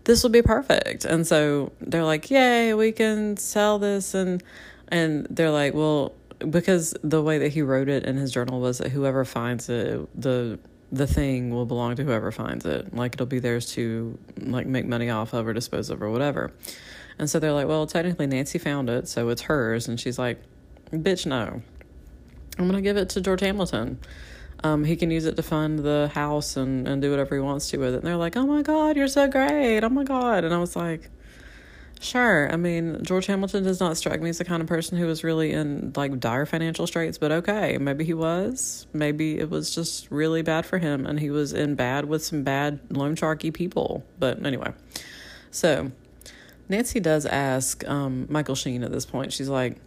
This will be perfect. And so they're like, yay, we can sell this. And, and they're like, well, because the way that he wrote it in his journal was that whoever finds it, the the thing will belong to whoever finds it. Like it'll be theirs to like make money off of or dispose of or whatever. And so they're like, well, technically Nancy found it, so it's hers. And she's like, bitch, no. I'm gonna give it to George Hamilton. Um, he can use it to fund the house and, and do whatever he wants to with it. And they're like, oh my God, you're so great. Oh my God. And I was like, Sure. I mean, George Hamilton does not strike me as the kind of person who was really in like dire financial straits, but okay, maybe he was. Maybe it was just really bad for him and he was in bad with some bad loan sharky people. But anyway. So Nancy does ask um, Michael Sheen at this point. She's like,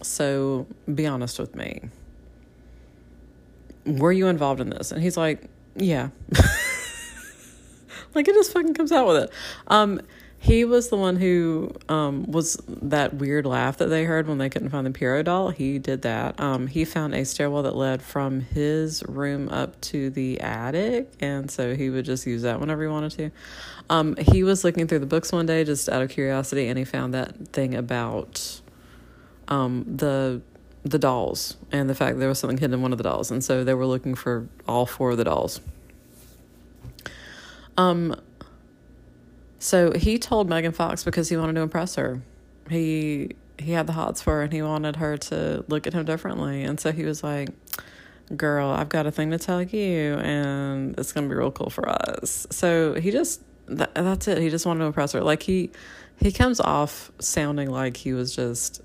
So be honest with me. Were you involved in this? And he's like, Yeah. like it just fucking comes out with it. Um he was the one who um, was that weird laugh that they heard when they couldn't find the Pierrot doll. He did that. Um, he found a stairwell that led from his room up to the attic, and so he would just use that whenever he wanted to. Um, he was looking through the books one day just out of curiosity, and he found that thing about um, the the dolls and the fact there was something hidden in one of the dolls, and so they were looking for all four of the dolls. Um so he told Megan Fox because he wanted to impress her. He he had the hots for her and he wanted her to look at him differently. And so he was like, Girl, I've got a thing to tell you and it's gonna be real cool for us. So he just that, that's it. He just wanted to impress her. Like he he comes off sounding like he was just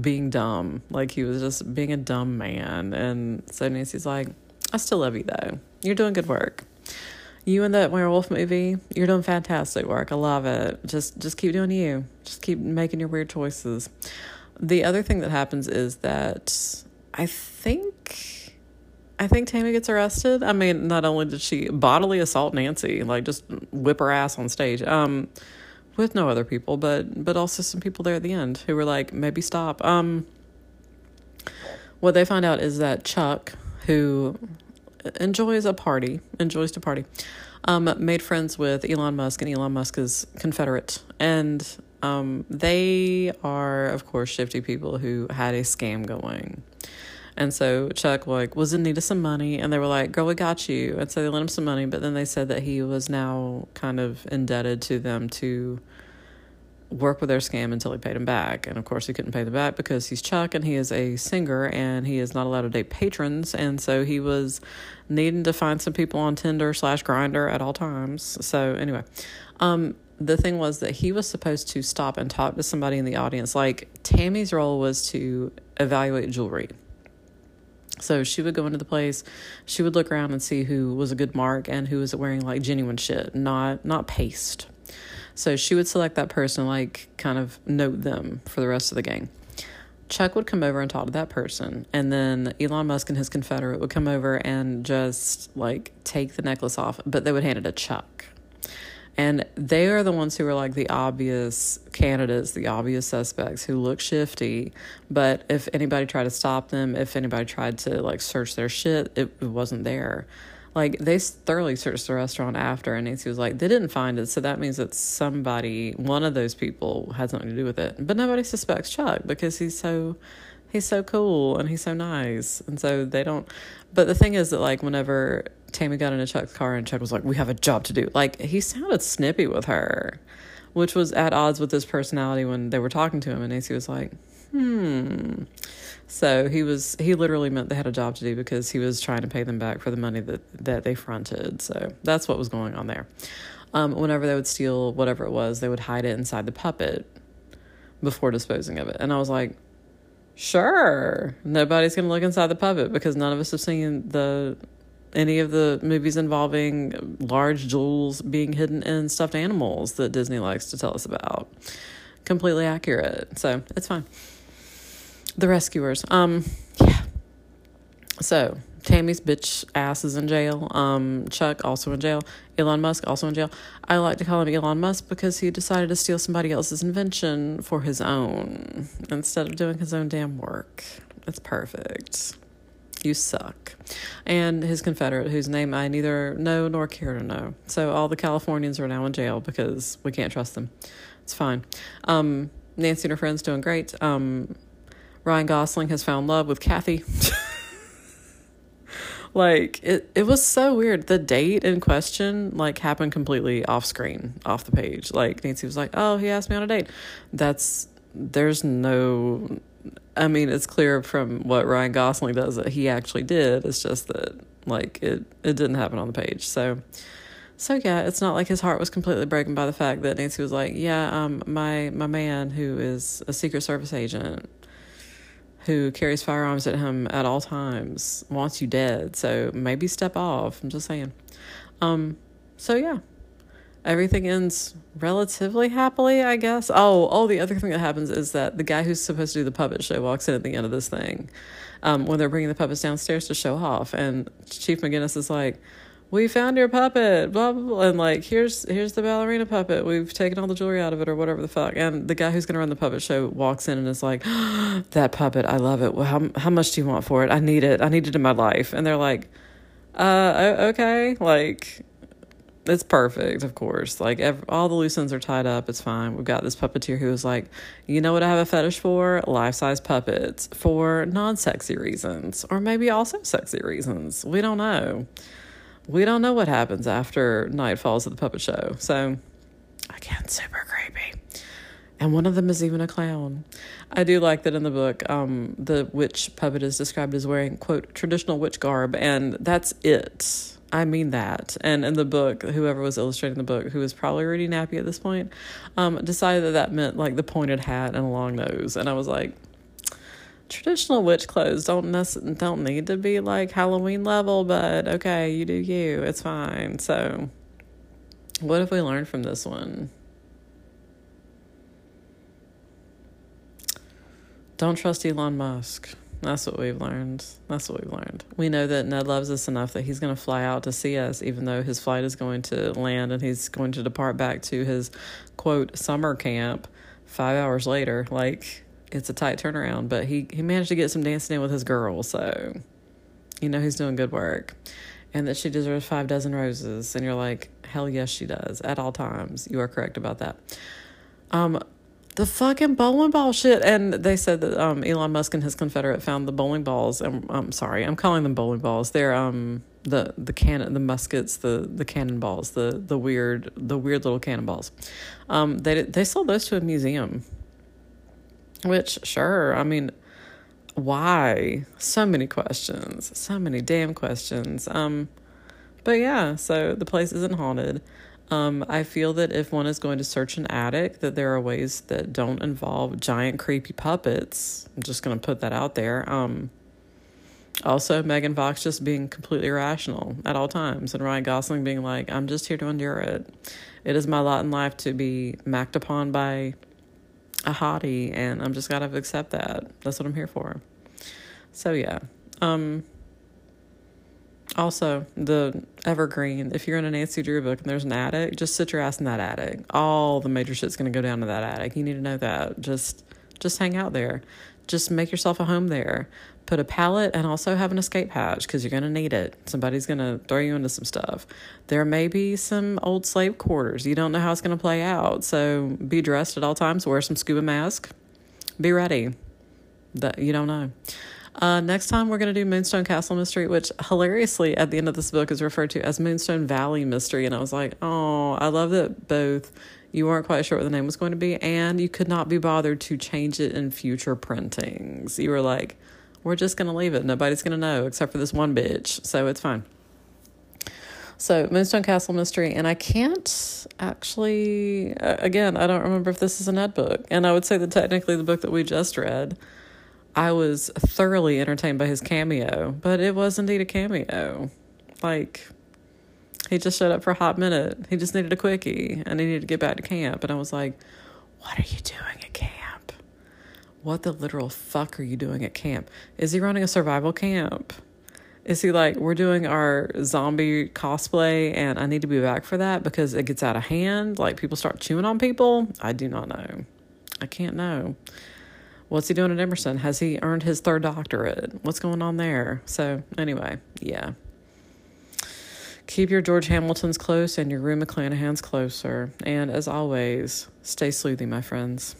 being dumb. Like he was just being a dumb man. And so Nancy's like, I still love you though. You're doing good work you in that werewolf movie, you're doing fantastic work. I love it. Just just keep doing you. Just keep making your weird choices. The other thing that happens is that I think I think Tammy gets arrested. I mean, not only did she bodily assault Nancy, like just whip her ass on stage, um, with no other people, but but also some people there at the end who were like, maybe stop. Um, what they find out is that Chuck, who enjoys a party, enjoys to party. Um, made friends with Elon Musk, and Elon Musk is Confederate. And um, they are, of course, shifty people who had a scam going. And so Chuck like was in need of some money, and they were like, "Girl, we got you." And so they lent him some money, but then they said that he was now kind of indebted to them to work with their scam until he paid him back. And of course, he couldn't pay them back because he's Chuck and he is a singer and he is not allowed to date patrons. And so he was needing to find some people on Tinder slash Grindr at all times. So anyway, um, the thing was that he was supposed to stop and talk to somebody in the audience. Like Tammy's role was to evaluate jewelry. So she would go into the place, she would look around and see who was a good mark and who was wearing like genuine shit, not not paste. So she would select that person, like kind of note them for the rest of the gang. Chuck would come over and talk to that person, and then Elon Musk and his confederate would come over and just like take the necklace off, but they would hand it to Chuck. And they are the ones who are like the obvious candidates, the obvious suspects who look shifty. But if anybody tried to stop them, if anybody tried to like search their shit, it, it wasn't there. Like they thoroughly searched the restaurant after, and Nancy was like, they didn't find it, so that means that somebody, one of those people, had something to do with it. But nobody suspects Chuck because he's so he's so cool and he's so nice, and so they don't. But the thing is that like whenever Tammy got into Chuck's car and Chuck was like, "We have a job to do," like he sounded snippy with her, which was at odds with his personality when they were talking to him, and Nancy was like, "Hmm." So he was he literally meant they had a job to do because he was trying to pay them back for the money that that they fronted. So that's what was going on there. Um, whenever they would steal whatever it was, they would hide it inside the puppet before disposing of it. And I was like, sure, nobody's gonna look inside the puppet because none of us have seen the any of the movies involving large jewels being hidden in stuffed animals that Disney likes to tell us about. Completely accurate. So it's fine the rescuers. Um, yeah. So Tammy's bitch ass is in jail. Um, Chuck also in jail. Elon Musk also in jail. I like to call him Elon Musk because he decided to steal somebody else's invention for his own instead of doing his own damn work. It's perfect. You suck. And his Confederate, whose name I neither know nor care to know. So all the Californians are now in jail because we can't trust them. It's fine. Um, Nancy and her friends doing great. Um, Ryan Gosling has found love with Kathy. like it, it was so weird. The date in question like happened completely off screen, off the page. Like Nancy was like, "Oh, he asked me on a date." That's there's no I mean, it's clear from what Ryan Gosling does that he actually did. It's just that like it it didn't happen on the page. So so yeah, it's not like his heart was completely broken by the fact that Nancy was like, "Yeah, um my my man who is a secret service agent who carries firearms at him at all times wants you dead. So maybe step off." I'm just saying. Um so yeah, everything ends relatively happily, I guess. Oh, oh, the other thing that happens is that the guy who's supposed to do the puppet show walks in at the end of this thing um, when they're bringing the puppets downstairs to show off, and Chief McGinnis is like, "We found your puppet, blah blah blah," and like, "Here's here's the ballerina puppet. We've taken all the jewelry out of it, or whatever the fuck." And the guy who's gonna run the puppet show walks in and is like, "That puppet, I love it. Well, how how much do you want for it? I need it. I need it in my life." And they're like, "Uh, okay, like." It's perfect, of course. Like every, all the loose ends are tied up. It's fine. We've got this puppeteer who was like, you know what I have a fetish for? Life size puppets for non sexy reasons, or maybe also sexy reasons. We don't know. We don't know what happens after night falls at the puppet show. So, again, super creepy. And one of them is even a clown. I do like that in the book, um, the witch puppet is described as wearing, quote, traditional witch garb, and that's it I mean that. And in the book, whoever was illustrating the book, who was probably already Nappi at this point, um, decided that that meant like the pointed hat and a long nose. And I was like, traditional witch clothes don't nec- don't need to be like Halloween level, but okay, you do you. It's fine. So, what have we learned from this one? Don't trust Elon Musk. That's what we've learned. That's what we've learned. We know that Ned loves us enough that he's going to fly out to see us, even though his flight is going to land and he's going to depart back to his quote summer camp five hours later. Like, it's a tight turnaround, but he, he managed to get some dancing in with his girl, so you know he's doing good work. And that she deserves five dozen roses. And you're like, hell yes, she does at all times. You are correct about that. Um, the fucking bowling ball shit. And they said that um, Elon Musk and his confederate found the bowling balls. And I'm sorry, I'm calling them bowling balls. They're um the the cannon, the muskets, the the cannonballs, the the weird the weird little cannonballs. Um, they they sold those to a museum. Which sure, I mean, why? So many questions, so many damn questions. Um, but yeah, so the place isn't haunted. Um, I feel that if one is going to search an attic, that there are ways that don't involve giant creepy puppets. I'm just going to put that out there. Um, also, Megan Fox just being completely irrational at all times, and Ryan Gosling being like, "I'm just here to endure it. It is my lot in life to be macked upon by a hottie, and I'm just gotta accept that. That's what I'm here for." So yeah. Um, also, the evergreen, if you're in a Nancy Drew book and there's an attic, just sit your ass in that attic. All the major shit's to go down to that attic. You need to know that. Just just hang out there. Just make yourself a home there. Put a pallet and also have an escape hatch because you're to need it. Somebody's to throw you into some stuff. There may be some old slave quarters. You don't know how it's to play out. So be dressed at all times. Wear some scuba mask. Be ready. That you don't know. Uh, next time, we're going to do Moonstone Castle Mystery, which hilariously at the end of this book is referred to as Moonstone Valley Mystery. And I was like, oh, I love that both you weren't quite sure what the name was going to be, and you could not be bothered to change it in future printings. You were like, we're just going to leave it. Nobody's going to know except for this one bitch. So it's fine. So, Moonstone Castle Mystery, and I can't actually, again, I don't remember if this is an ed book. And I would say that technically the book that we just read I was thoroughly entertained by his cameo, but it was indeed a cameo. Like, he just showed up for a hot minute. He just needed a quickie and he needed to get back to camp. And I was like, What are you doing at camp? What the literal fuck are you doing at camp? Is he running a survival camp? Is he like, We're doing our zombie cosplay and I need to be back for that because it gets out of hand? Like, people start chewing on people? I do not know. I can't know. What's he doing at Emerson? Has he earned his third doctorate? What's going on there? So, anyway, yeah. Keep your George Hamiltons close and your Rue McClanahan's closer. And as always, stay sleuthy, my friends.